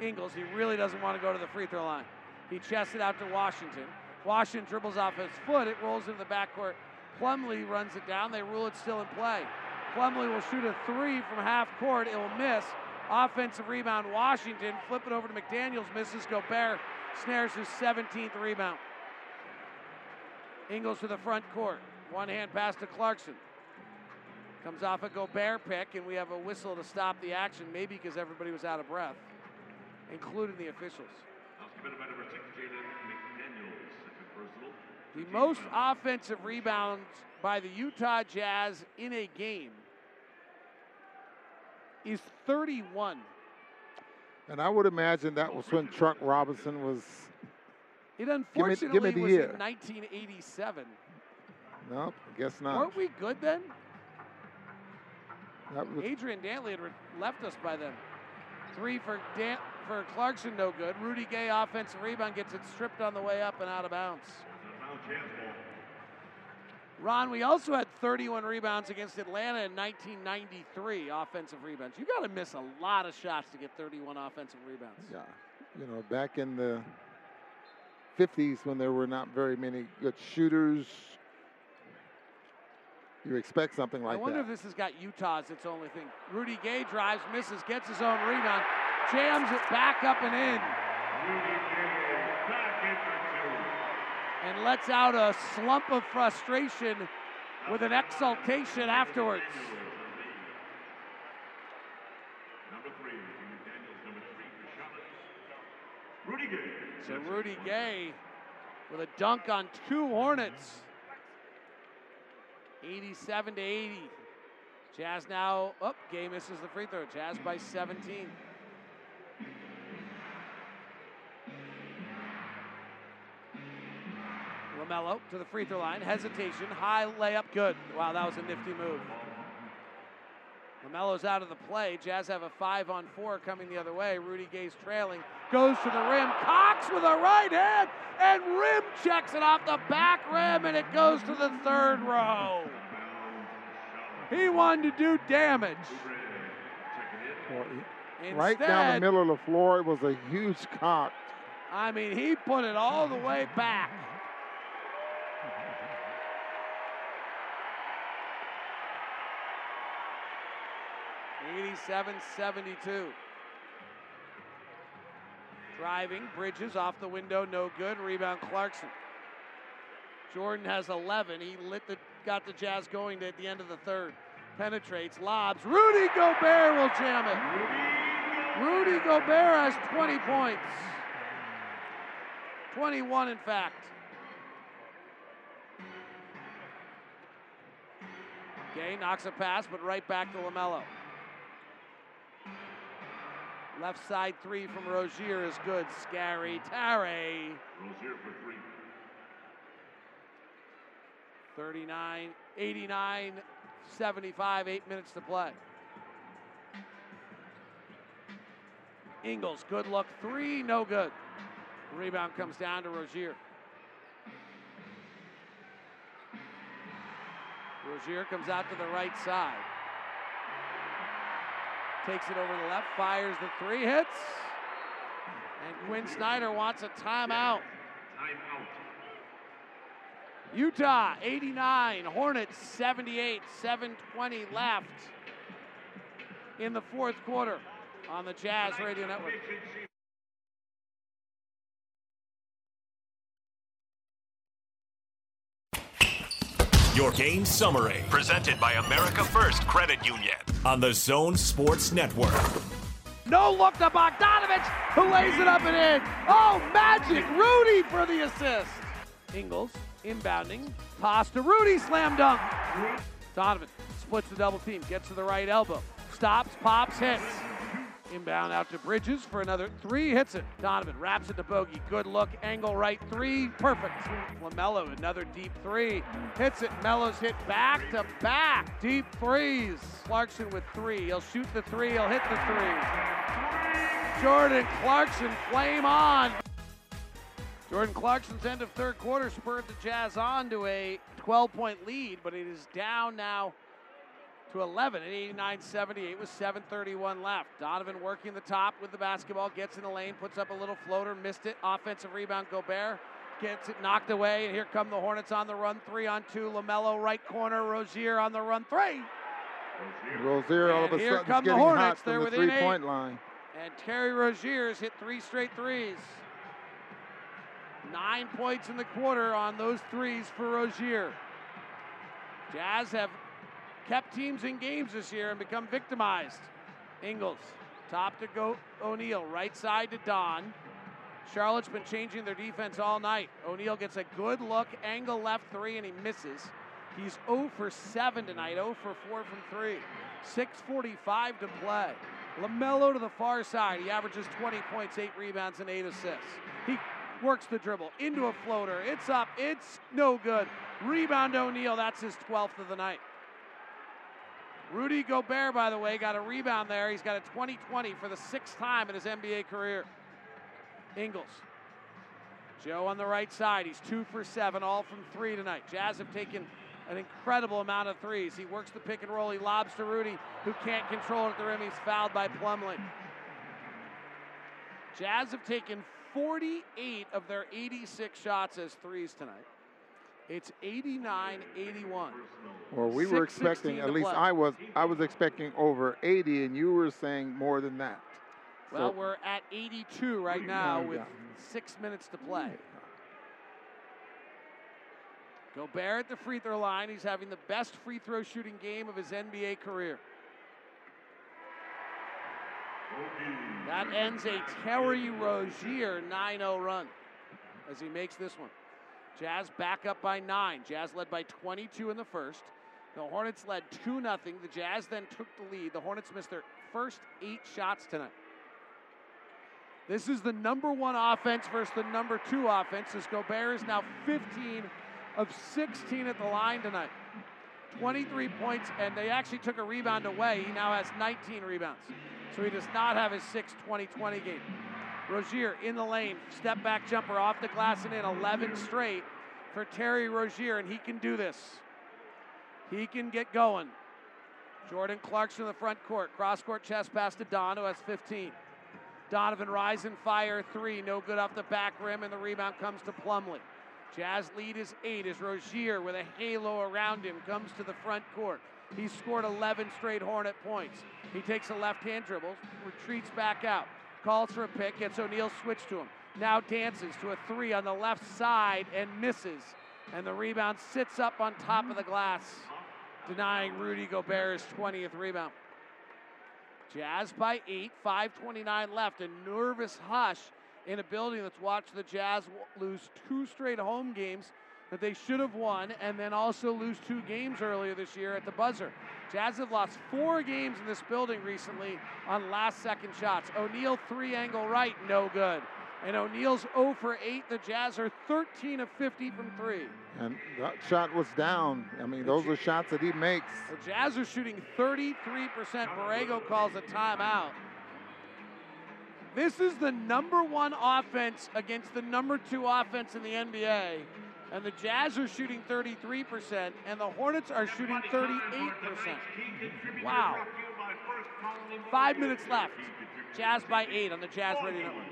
Ingles. He really doesn't want to go to the free throw line. He chests it out to Washington. Washington dribbles off his foot. It rolls into the backcourt. Plumlee runs it down. They rule it still in play. Plumlee will shoot a three from half court. It will miss. Offensive rebound, Washington. Flip it over to McDaniels. Misses Gobert. Snares his 17th rebound. Ingles to the front court. One hand pass to Clarkson. Comes off a Gobert pick, and we have a whistle to stop the action, maybe because everybody was out of breath, including the officials. The most offensive rebounds by the Utah Jazz in a game is 31. And I would imagine that was when Truck Robinson was. It Give me- unfortunately give me was year. in 1987. Nope, I guess not. Weren't we good then? Adrian Dantley had re- left us by then. Three for Dan- for Clarkson, no good. Rudy Gay offensive rebound gets it stripped on the way up and out of bounds. Foul Jazz ball. Ron, we also had 31 rebounds against Atlanta in 1993 offensive rebounds. You got to miss a lot of shots to get 31 offensive rebounds. yeah, you know, back in the 50s when there were not very many good shooters, you expect something like that. I wonder that. if this has got Utah as its only thing. Rudy Gay drives, misses, gets his own rebound, jams it back up and in, Rudy Gay back in for two. And lets out a slump of frustration with an exultation afterwards. Number three, to McDaniels, number three for Charlotte. Rudy Gay. So Rudy Gay with a dunk on two Hornets. 87 to 80. Jazz now up. Gay misses the free throw. Jazz by 17. LaMelo to the free throw line. Hesitation. High layup. Good. Wow, that was a nifty move. LaMelo's out of the play. Jazz have a five on four coming the other way. Rudy Gay's trailing. Goes to the rim. Cox with a right hand. And rim checks it off the back rim. And it goes to the third row. He wanted to do damage. Well, he- right down the middle of the floor, it was a huge cock. I mean, he put it all the way back. Eighty-seven, seventy-two. Driving, Bridges off the window, no good. Rebound, Clarkson. Jordan has 11. He lit the, got the Jazz going at the end of the third. Penetrates, lobs. Rudy Gobert will jam it. Rudy Gobert has 20 points. 21, in fact. Gay knocks a pass, but right back to LaMelo. Left side three from Rozier is good. Scary. Tare. Rozier for three. 39, 89, 75, eight minutes to play. Ingles, good look. Three, no good. Rebound comes down to Rozier. Rozier comes out to the right side. Takes it over the left, fires the three, hits. And Quinn Snyder wants a timeout. Time out. Utah 89, Hornets 78, 720 left in the fourth quarter on the Jazz Radio Network. Your game summary, presented by America First Credit Union on the Zone Sports Network. No look to Bogdanovich, who lays it up and in. Oh, magic! Rudy for the assist. Ingles inbounding, pass to Rudy, slam dunk. Donovan splits the double team, gets to the right elbow, stops, pops, hits. Inbound out to Bridges for another three, hits it. Donovan wraps it to Bogey. Good look, angle right three, perfect. LaMelo, another deep three, hits it. Melo's hit back to back, deep threes. Clarkson with three. He'll shoot the three, he'll hit the three. Jordan Clarkson, flame on. Jordan Clarkson's end of third quarter spurred the Jazz on to a 12 point lead, but it is down now to 11 at 89 78 with 7.31 left. Donovan working the top with the basketball, gets in the lane, puts up a little floater, missed it. Offensive rebound, Gobert gets it knocked away, and here come the Hornets on the run three on two. LaMelo right corner, Rozier on the run three. Rozier all of a here sudden come the getting Hornets. hot They're from the eight. three-point line. And Terry Rozier's hit three straight threes. Nine points in the quarter on those threes for Rozier. Jazz have kept teams in games this year and become victimized. Ingles, top to go O'Neale, right side to Don. Charlotte's been changing their defense all night. O'Neale gets a good look, angle left three, and he misses. He's 0 for 7 tonight, 0 for 4 from 3. 6.45 to play. LaMelo to the far side. He averages 20 points, 8 rebounds, and 8 assists. He works the dribble into a floater. It's up. It's no good. Rebound O'Neale. That's his 12th of the night. Rudy Gobert, by the way, got a rebound there. He's got a 20 20 for the sixth time in his NBA career. Ingles. Joe on the right side. He's two for seven, all from three tonight. Jazz have taken an incredible amount of threes. He works the pick and roll. He lobs to Rudy, who can't control it at the rim. He's fouled by Plumlee. Jazz have taken 48 of their 86 shots as threes tonight. It's 89 81. Well, we were expecting, at least play. I was, I was expecting over 80, and you were saying more than that. Well, So- we're at 82 right now with six minutes to play. Gobert at the free throw line. He's having the best free throw shooting game of his NBA career. That ends a Terry Rozier 9 0 run as he makes this one. Jazz back up by nine. Jazz led by 22 in the first. The Hornets led 2 0. The Jazz then took the lead. The Hornets missed their first eight shots tonight. This is the number one offense versus the number two offense as Gobert is now 15 of 16 at the line tonight. 23 points, and they actually took a rebound away. He now has 19 rebounds. So he does not have his 6 20 20 game. Rozier in the lane, step back jumper off the glass and in 11 straight for Terry Rozier, and he can do this. He can get going. Jordan Clarkson in the front court, cross court chest pass to Don, who has 15. Donovan rise and fire three, no good off the back rim, and the rebound comes to Plumlee. Jazz lead is eight as Rozier with a halo around him comes to the front court. He's scored 11 straight Hornet points. He takes a left hand dribble, retreats back out, calls for a pick, gets O'Neale switched to him. Now dances to a three on the left side and misses. And the rebound sits up on top of the glass, denying Rudy Gobert's 20th rebound. Jazz by eight, 5.29 left. A nervous hush in a building that's watched the Jazz lose two straight home games that they should have won and then also lose two games earlier this year at the buzzer. Jazz have lost four games in this building recently on last second shots. O'Neale three angle right, no good. And O'Neale's 0 for 8. The Jazz are 13 of 50 from three. And that shot was down. I mean, those are shots that he makes. The Jazz are shooting 33%. Borrego calls a timeout. This is the number one offense against the number two offense in the NBA. And the Jazz are shooting 33%, and the Hornets are shooting 38%. Wow. Five minutes left. Jazz by eight on the Jazz Radio Network.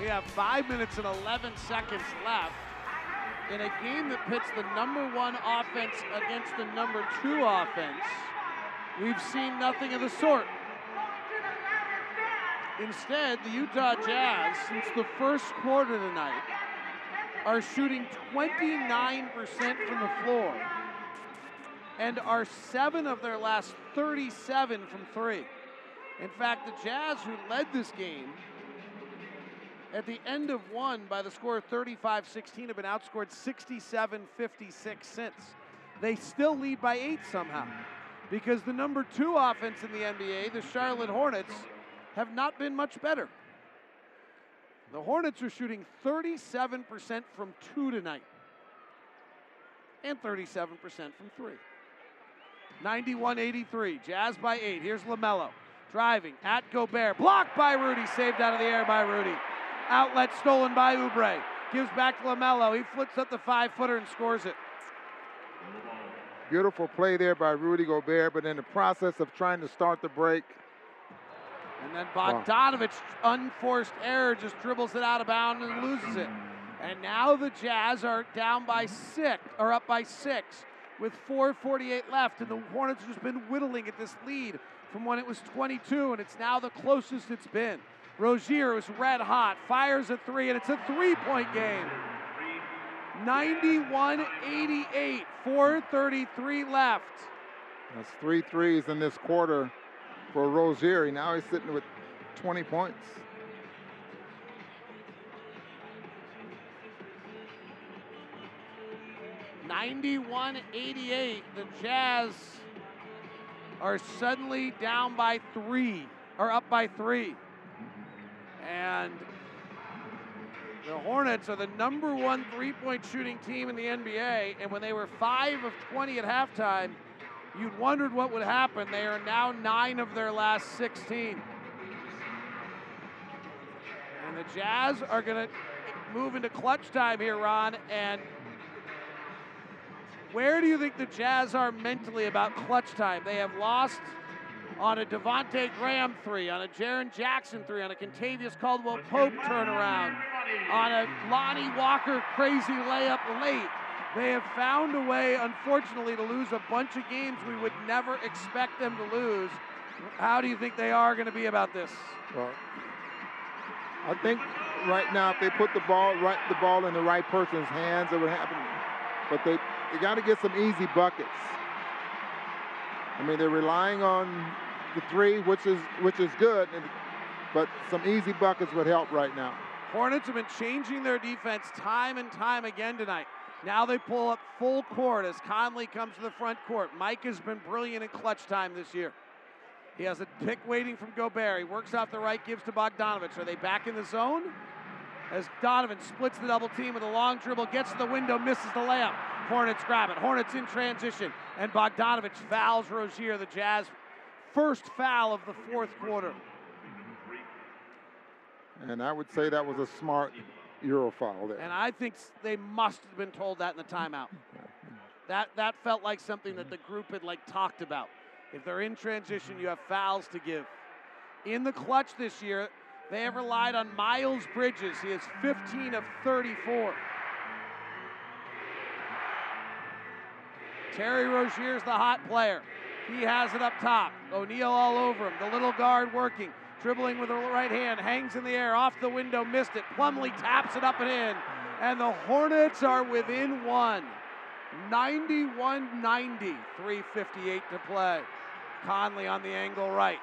We have five minutes and 11 seconds left in a game that pits the number one offense against the number two offense. We've seen nothing of the sort. Instead, the Utah Jazz, since the first quarter tonight, are shooting 29% from the floor and are seven of their last 37 from three. In fact, the Jazz, who led this game, at the end of one by the score of 35 16, have been outscored 67 56 since. They still lead by eight somehow because the number two offense in the NBA, the Charlotte Hornets, have not been much better. The Hornets are shooting 37% from two tonight and 37% from three. 91 83. Jazz by eight. Here's LaMelo driving at Gobert. Blocked by Rudy. Saved out of the air by Rudy. Outlet stolen by Oubre. Gives back to LaMelo. He flips up the five footer and scores it. Beautiful play there by Rudy Gobert, but in the process of trying to start the break, and then Bogdanovich, unforced error, just dribbles it out of bounds and loses it. And now the Jazz are down by six, or up by six, with 4:48 left, and the Hornets have just been whittling at this lead from when it was 22, and it's now the closest it's been. Rozier is red hot, fires a three, and it's a three-point game. 91-88, 4:33 left. That's three threes in this quarter for Rozier. Now he's sitting with 20 points. Ninety-one, eighty-eight. The Jazz are suddenly down by three, or up by three. And the Hornets are the number one three-point shooting team in the NBA, and when they were five of 20 at halftime, You'd wondered what would happen. They are now nine of their last 16. And the Jazz are going to move into clutch time here, Ron. And where do you think the Jazz are mentally about clutch time? They have lost on a Devonte Graham three, on a Jaren Jackson three, on a Kentavious Caldwell Pope turnaround, on a Lonnie Walker crazy layup late. They have found a way, unfortunately, to lose a bunch of games we would never expect them to lose. How do you think they are going to be about this? Well, I think right now, if they put the ball right, the ball in the right person's hands, it would happen. But they they got to get some easy buckets. I mean, they're relying on the three, which is which is good, but some easy buckets would help right now. Hornets have been changing their defense time and time again tonight. Now they pull up full court as Conley comes to the front court. Mike has been brilliant in clutch time this year. He has a pick waiting from Gobert. He works off the right, gives to Bogdanovich. Are they back in the zone? As Donovan splits the double team with a long dribble, gets to the window, misses the layup. Hornets grab it. Hornets in transition. And Bogdanovich fouls Rozier, the Jazz first foul of the fourth quarter. And I would say that was a smart Euro foul there. And I think they must have been told that in the timeout. That that felt like something that the group had like talked about. If they're in transition, you have fouls to give. In the clutch this year, they have relied on Miles Bridges. He is 15 of 34. Terry Rozier's the hot player. He has it up top. O'Neale all over him. The little guard working dribbling with the right hand, hangs in the air, off the window, missed it. Plumlee taps it up and in, and the Hornets are within one. 91 90, 3.58 to play. Conley on the angle right.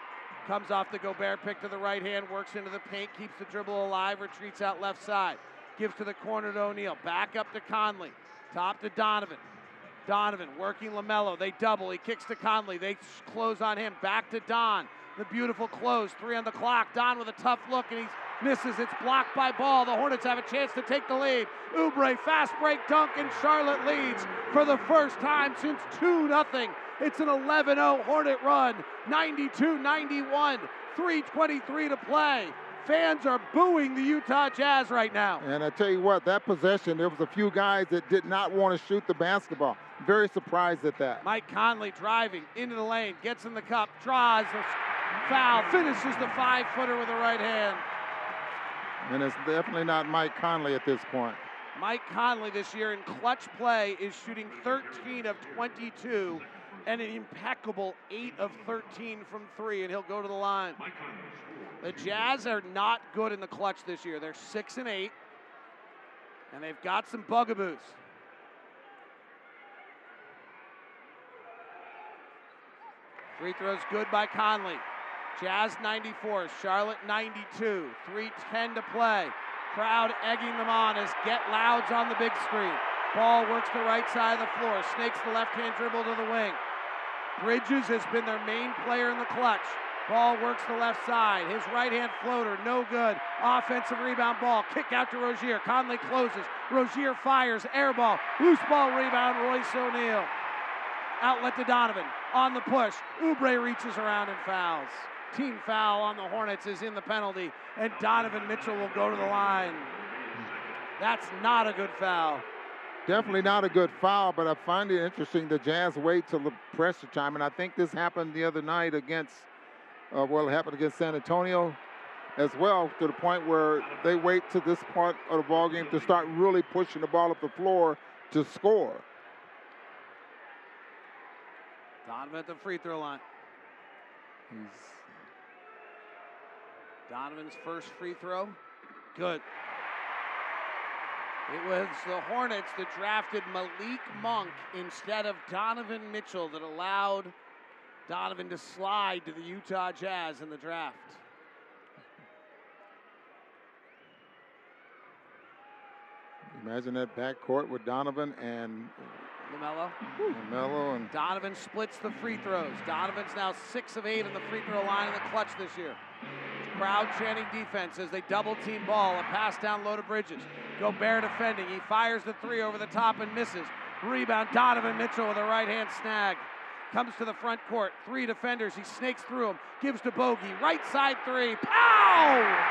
Comes off the Gobert pick to the right hand, works into the paint, keeps the dribble alive, retreats out left side. Gives to the corner to O'Neale. Back up to Conley. Top to Donovan. Donovan working LaMelo. They double. He kicks to Conley. They close on him. Back to Don. The beautiful close, three on the clock. Don with a tough look, and he misses. It's blocked by ball. The Hornets have a chance to take the lead. Oubre, fast break dunk, and Charlotte leads for the first time since 2 0. It's an 11 0 Hornet run, 92 91, 3.23 to play. Fans are booing the Utah Jazz right now. And I tell you what, that possession, there was a few guys that did not want to shoot the basketball. Very surprised at that. Mike Conley driving into the lane, gets in the cup, draws, foul, finishes the five footer with the right hand. And it's definitely not Mike Conley at this point. Mike Conley this year in clutch play is shooting 13 of 22 and an impeccable 8 of 13 from 3 and he'll go to the line. The Jazz are not good in the clutch this year. They're 6 and 8 and they've got some bugaboos. Free throws good by Conley. Jazz 94, Charlotte 92, 310 to play. Crowd egging them on as Get Loud's on the big screen. Ball works the right side of the floor, snakes the left hand dribble to the wing. Bridges has been their main player in the clutch. Ball works the left side. His right hand floater, no good. Offensive rebound ball. Kick out to Rozier. Conley closes. Rozier fires. Air ball. Loose ball rebound. Royce O'Neale. Outlet to Donovan. On the push. Oubre reaches around and fouls. Team foul on the Hornets is in the penalty, and Donovan Mitchell will go to the line. That's not a good foul. Definitely not a good foul, but I find it interesting the Jazz wait till the pressure time, and I think this happened the other night against, uh, well, it happened against San Antonio as well, to the point where they wait to this part of the ball game to start really pushing the ball up the floor to score. Donovan at the free throw line. He's Donovan's first free throw. Good. It was the Hornets that drafted Malik Monk instead of Donovan Mitchell that allowed Donovan to slide to the Utah Jazz in the draft. Imagine that backcourt with Donovan and LaMelo. LaMelo and Donovan splits the free throws. Donovan's now six of eight in the free throw line in the clutch this year. Crowd chanting defense as they double team ball. A pass down low to Bridges. Gobert defending. He fires the three over the top and misses. Rebound Donovan Mitchell with a right hand snag. Comes to the front court. Three defenders. He snakes through them. Gives to Bogey. Right side three. Pow!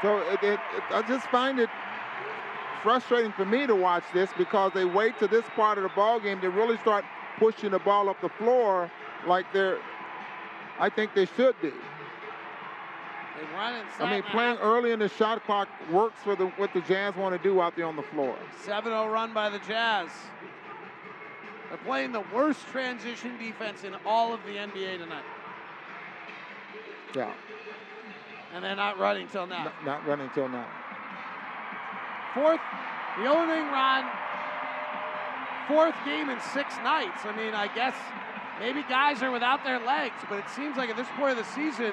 So it, it, I just find it frustrating for me to watch this because they wait to this part of the ball game to really start pushing the ball up the floor like they're. I think they should be. They run inside. I mean, playing early in the shot clock works for the, what the Jazz want to do out there on the floor. 7-0 run by the Jazz. They're playing the worst transition defense in all of the NBA tonight. Yeah. And they're not running till now. Not, not running till now. Fourth, the opening run, fourth game in six nights. I mean, I guess maybe guys are without their legs, but it seems like at this point of the season,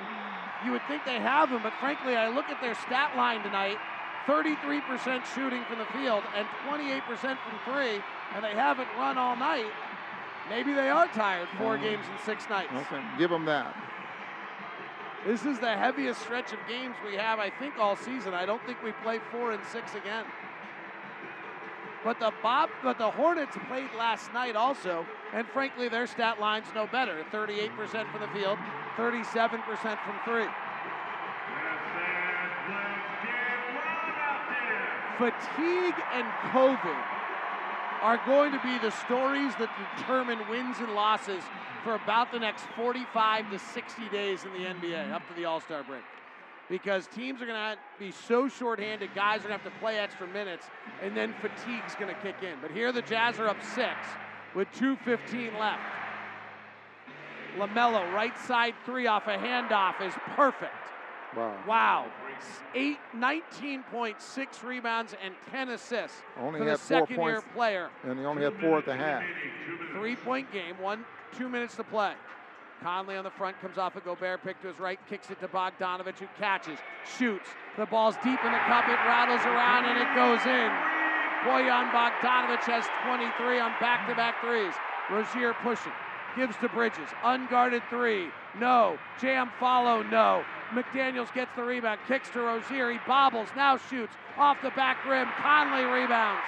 you would think they have them. But frankly, I look at their stat line tonight 33% shooting from the field and 28% from three, and they haven't run all night. Maybe they are tired four Mhm. games in six nights. Okay, give them that. This is the heaviest stretch of games we have, I think, all season. I don't think we play four and six again. But the Bob, but the Hornets played last night also, and frankly, their stat line's no better. 38% from the field, 37% from three. Fatigue and COVID are going to be the stories that determine wins and losses for about the next 45 to 60 days in the NBA, up to the All Star break. Because teams are going to be so shorthanded, guys are going to have to play extra minutes, and then fatigue's going to kick in. But here the Jazz are up six with 2.15 left. LaMelo, right side three off a handoff, is perfect. Wow. Wow. Eight, 19.6 rebounds and 10 assists Only for the had four second year points. player. And he only had four at the half. Three point game, one, two minutes to play. Conley on the front comes off a Gobert pick to his right, kicks it to Bogdanovich, who catches, shoots. The ball's deep in the cup, it rattles around, and it goes in. Bojan Bogdanovich has 23 on back to back threes. Rozier pushing, gives to Bridges. Unguarded three, no. Jam follow, no. McDaniels gets the rebound, kicks to Rozier. He bobbles, now shoots off the back rim. Conley rebounds.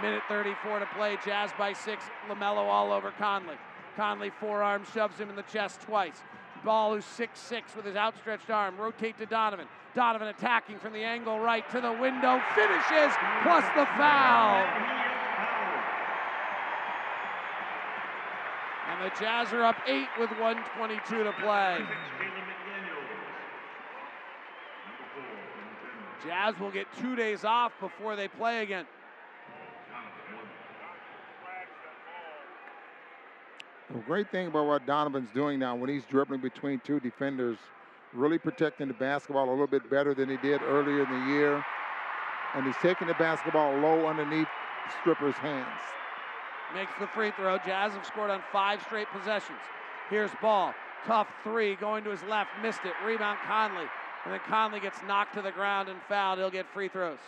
Minute 34 to play. Jazz by six. LaMelo all over Conley. Conley forearm shoves him in the chest twice. Ball who's six-six with his outstretched arm. Rotate to Donovan. Donovan attacking from the angle right to the window. Finishes plus the foul. And the Jazz are up eight with 122 to play. Jazz will get two days off before they play again. The great thing about what Donovan's doing now, when he's dribbling between two defenders, really protecting the basketball a little bit better than he did earlier in the year. And he's taking the basketball low underneath the stripper's hands. Makes the free throw. Jazz have scored on five straight possessions. Here's ball. Tough three going to his left. Missed it. Rebound Conley. And then Conley gets knocked to the ground and fouled. He'll get free throws.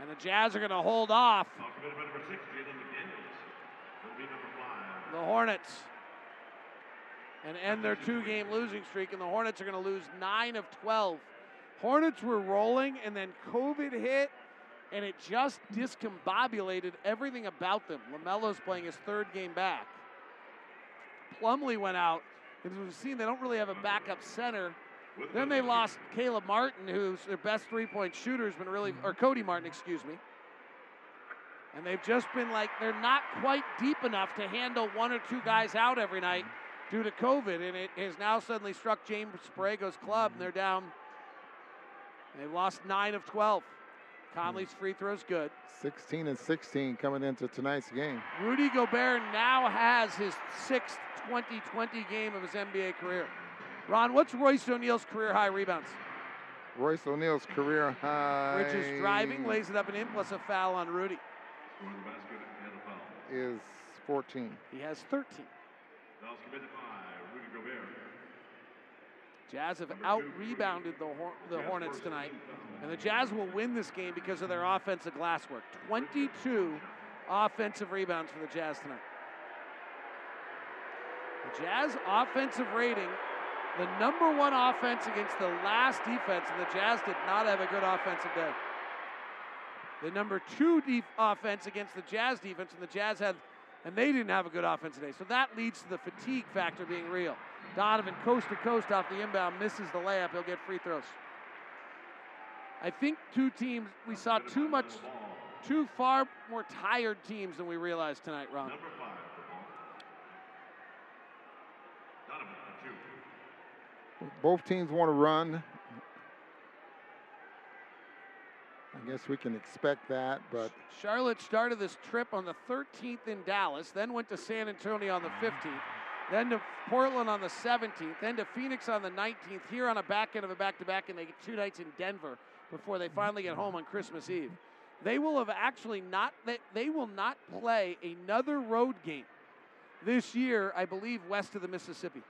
And the Jazz are going to hold off the Hornets and end their two game losing streak. And the Hornets are going to lose 9 of 12. Hornets were rolling, and then COVID hit, and it just discombobulated everything about them. LaMelo's playing his third game back. Plumlee went out. As we've seen, they don't really have a backup center. Then they lost Caleb Martin, who's their best three point shooter, has been really, or Cody Martin, excuse me. And they've just been like, they're not quite deep enough to handle one or two guys out every night due to COVID. And it has now suddenly struck James Borrego's club, and they're down. They've lost 9 of 12. Conley's free throw's good. 16 and 16 coming into tonight's game. Rudy Gobert now has his sixth 2020 game of his NBA career. Ron, what's Royce O'Neale's career high rebounds? Royce O'Neale's career high. Which is driving, lays it up and in, plus a foul on Rudy. Is 14. He has 13. Jazz have out rebounded the, Hor- the Hornets tonight. And the Jazz will win this game because of their offensive glasswork. 22 offensive rebounds for the Jazz tonight. The Jazz offensive rating, the number one offense against the last defense, and the Jazz did not have a good offensive day. The number two def- offense against the Jazz defense, and the Jazz had, and they didn't have a good offense today. So that leads to the fatigue factor being real. Donovan coast to coast off the inbound, misses the layup. He'll get free throws. I think two teams, we saw too much, two far more tired teams than we realized tonight, Ron. Both teams want to run. I guess we can expect that, but Charlotte started this trip on the 13th in Dallas, then went to San Antonio on the 15th, then to Portland on the 17th, then to Phoenix on the 19th, here on a back end of a back to back, and they get two nights in Denver before they finally get home on Christmas Eve. They will have actually not, they, they will not play another road game this year, I believe, west of the Mississippi.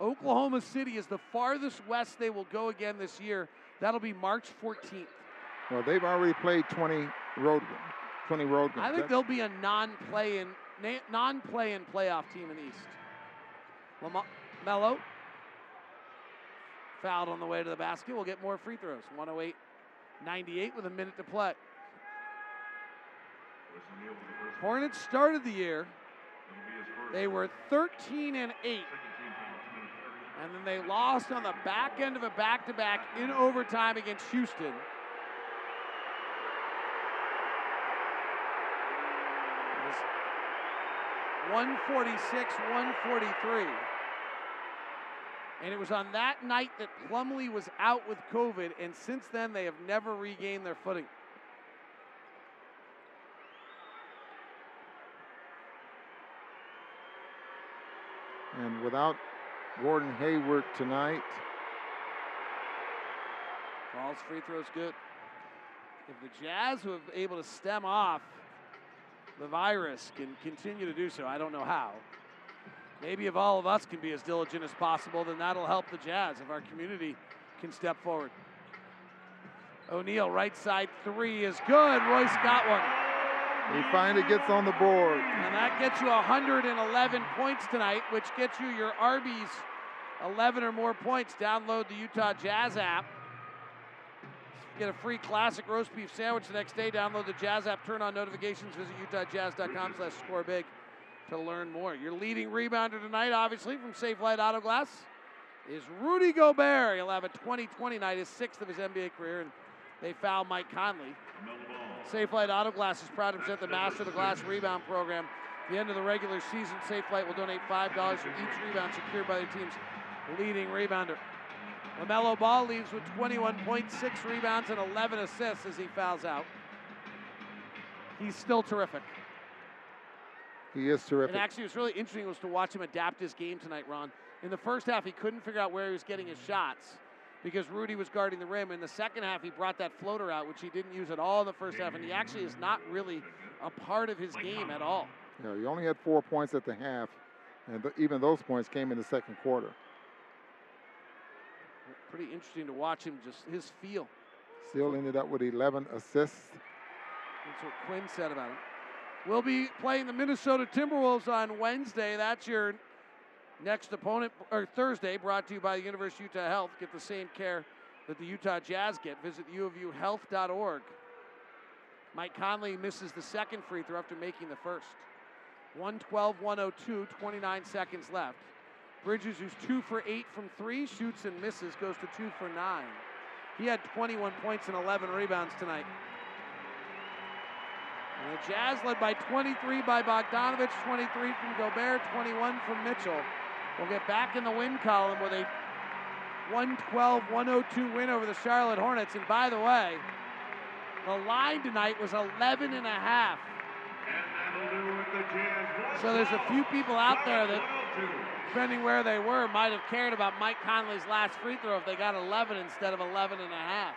Oklahoma City is the farthest west they will go again this year. That'll be March 14th. well, they've already played 20 road 20 road games. I think they'll be a non-play in non-play in playoff team in the East. Melo fouled on the way to the basket. We'll get more free throws. 108 98 with a minute to play. Hornets started the year. They were 13 and 8. And then they lost on the back end of a back to back in overtime against Houston. It was 146, 143. And it was on that night that Plumlee was out with COVID, and since then they have never regained their footing. And without Gordon Hayward tonight, Calls free throws good. If the Jazz were able to stem off the virus can continue to do so, I don't know how. Maybe if all of us can be as diligent as possible, then that'll help the Jazz if our community can step forward. O'Neale, right side three is good. Royce got one. he finally gets on the board. And that gets you 111 points tonight, which gets you your Arby's 11 or more points. Download the Utah Jazz app. Get a free classic roast beef sandwich the next day. Download the Jazz app. Turn on notifications. Visit utahjazz.com slash score big to learn more. Your leading rebounder tonight, obviously, from Safelite Auto Glass, is Rudy Gobert. He'll have a 2020 night, his sixth of his NBA career, and they foul Mike Conley. Safelite Auto Glass is proud to present the Master of the Glass Rebound Program. At the end of the regular season, Safelite will donate $5 for each rebound secured by their team's leading rebounder. LaMelo Ball leaves with 21.6 rebounds and 11 assists as he fouls out. He's still terrific. He is terrific. And actually, it was really interesting was to watch him adapt his game tonight, Ron. In the first half, he couldn't figure out where he was getting his shots because Rudy was guarding the rim. In the second half, he brought that floater out, which he didn't use at all in the first half, and he actually is not really a part of his game at all. Yeah, he only had four points at the half, and th- even those points came in the second quarter. Pretty interesting to watch him, just his feel. Still ended up with 11 assists. That's what Quin said about him. We'll be playing the Minnesota Timberwolves on Wednesday. That's your next opponent, or Thursday, brought to you by the University of Utah Health. Get the same care that the Utah Jazz get. Visit uofuhealth.org. Mike Conley misses the second free throw after making the first. 112 102, 29 seconds left. Bridges, who's two for eight from three, shoots and misses, goes to two for nine. He had 21 points and 11 rebounds tonight. And the Jazz led by 23 by Bogdanovic, 23 from Gobert, 21 from Mitchell. We'll get back in the win column with a 112 102 win over the Charlotte Hornets. And by the way, the line tonight was 11 and a half. So there's a few people out there that, depending where they were, might have cared about Mike Conley's last free throw if they got 11 instead of 11 and a half.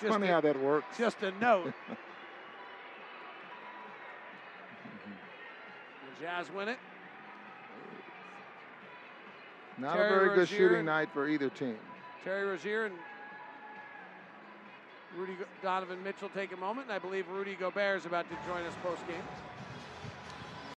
Just Funny a, how that works. Just a note. Jazz win it. Not Terry a very Rozier good shooting night for either team. Terry Rozier and Rudy Donovan Mitchell take a moment, and I believe Rudy Gobert is about to join us post game.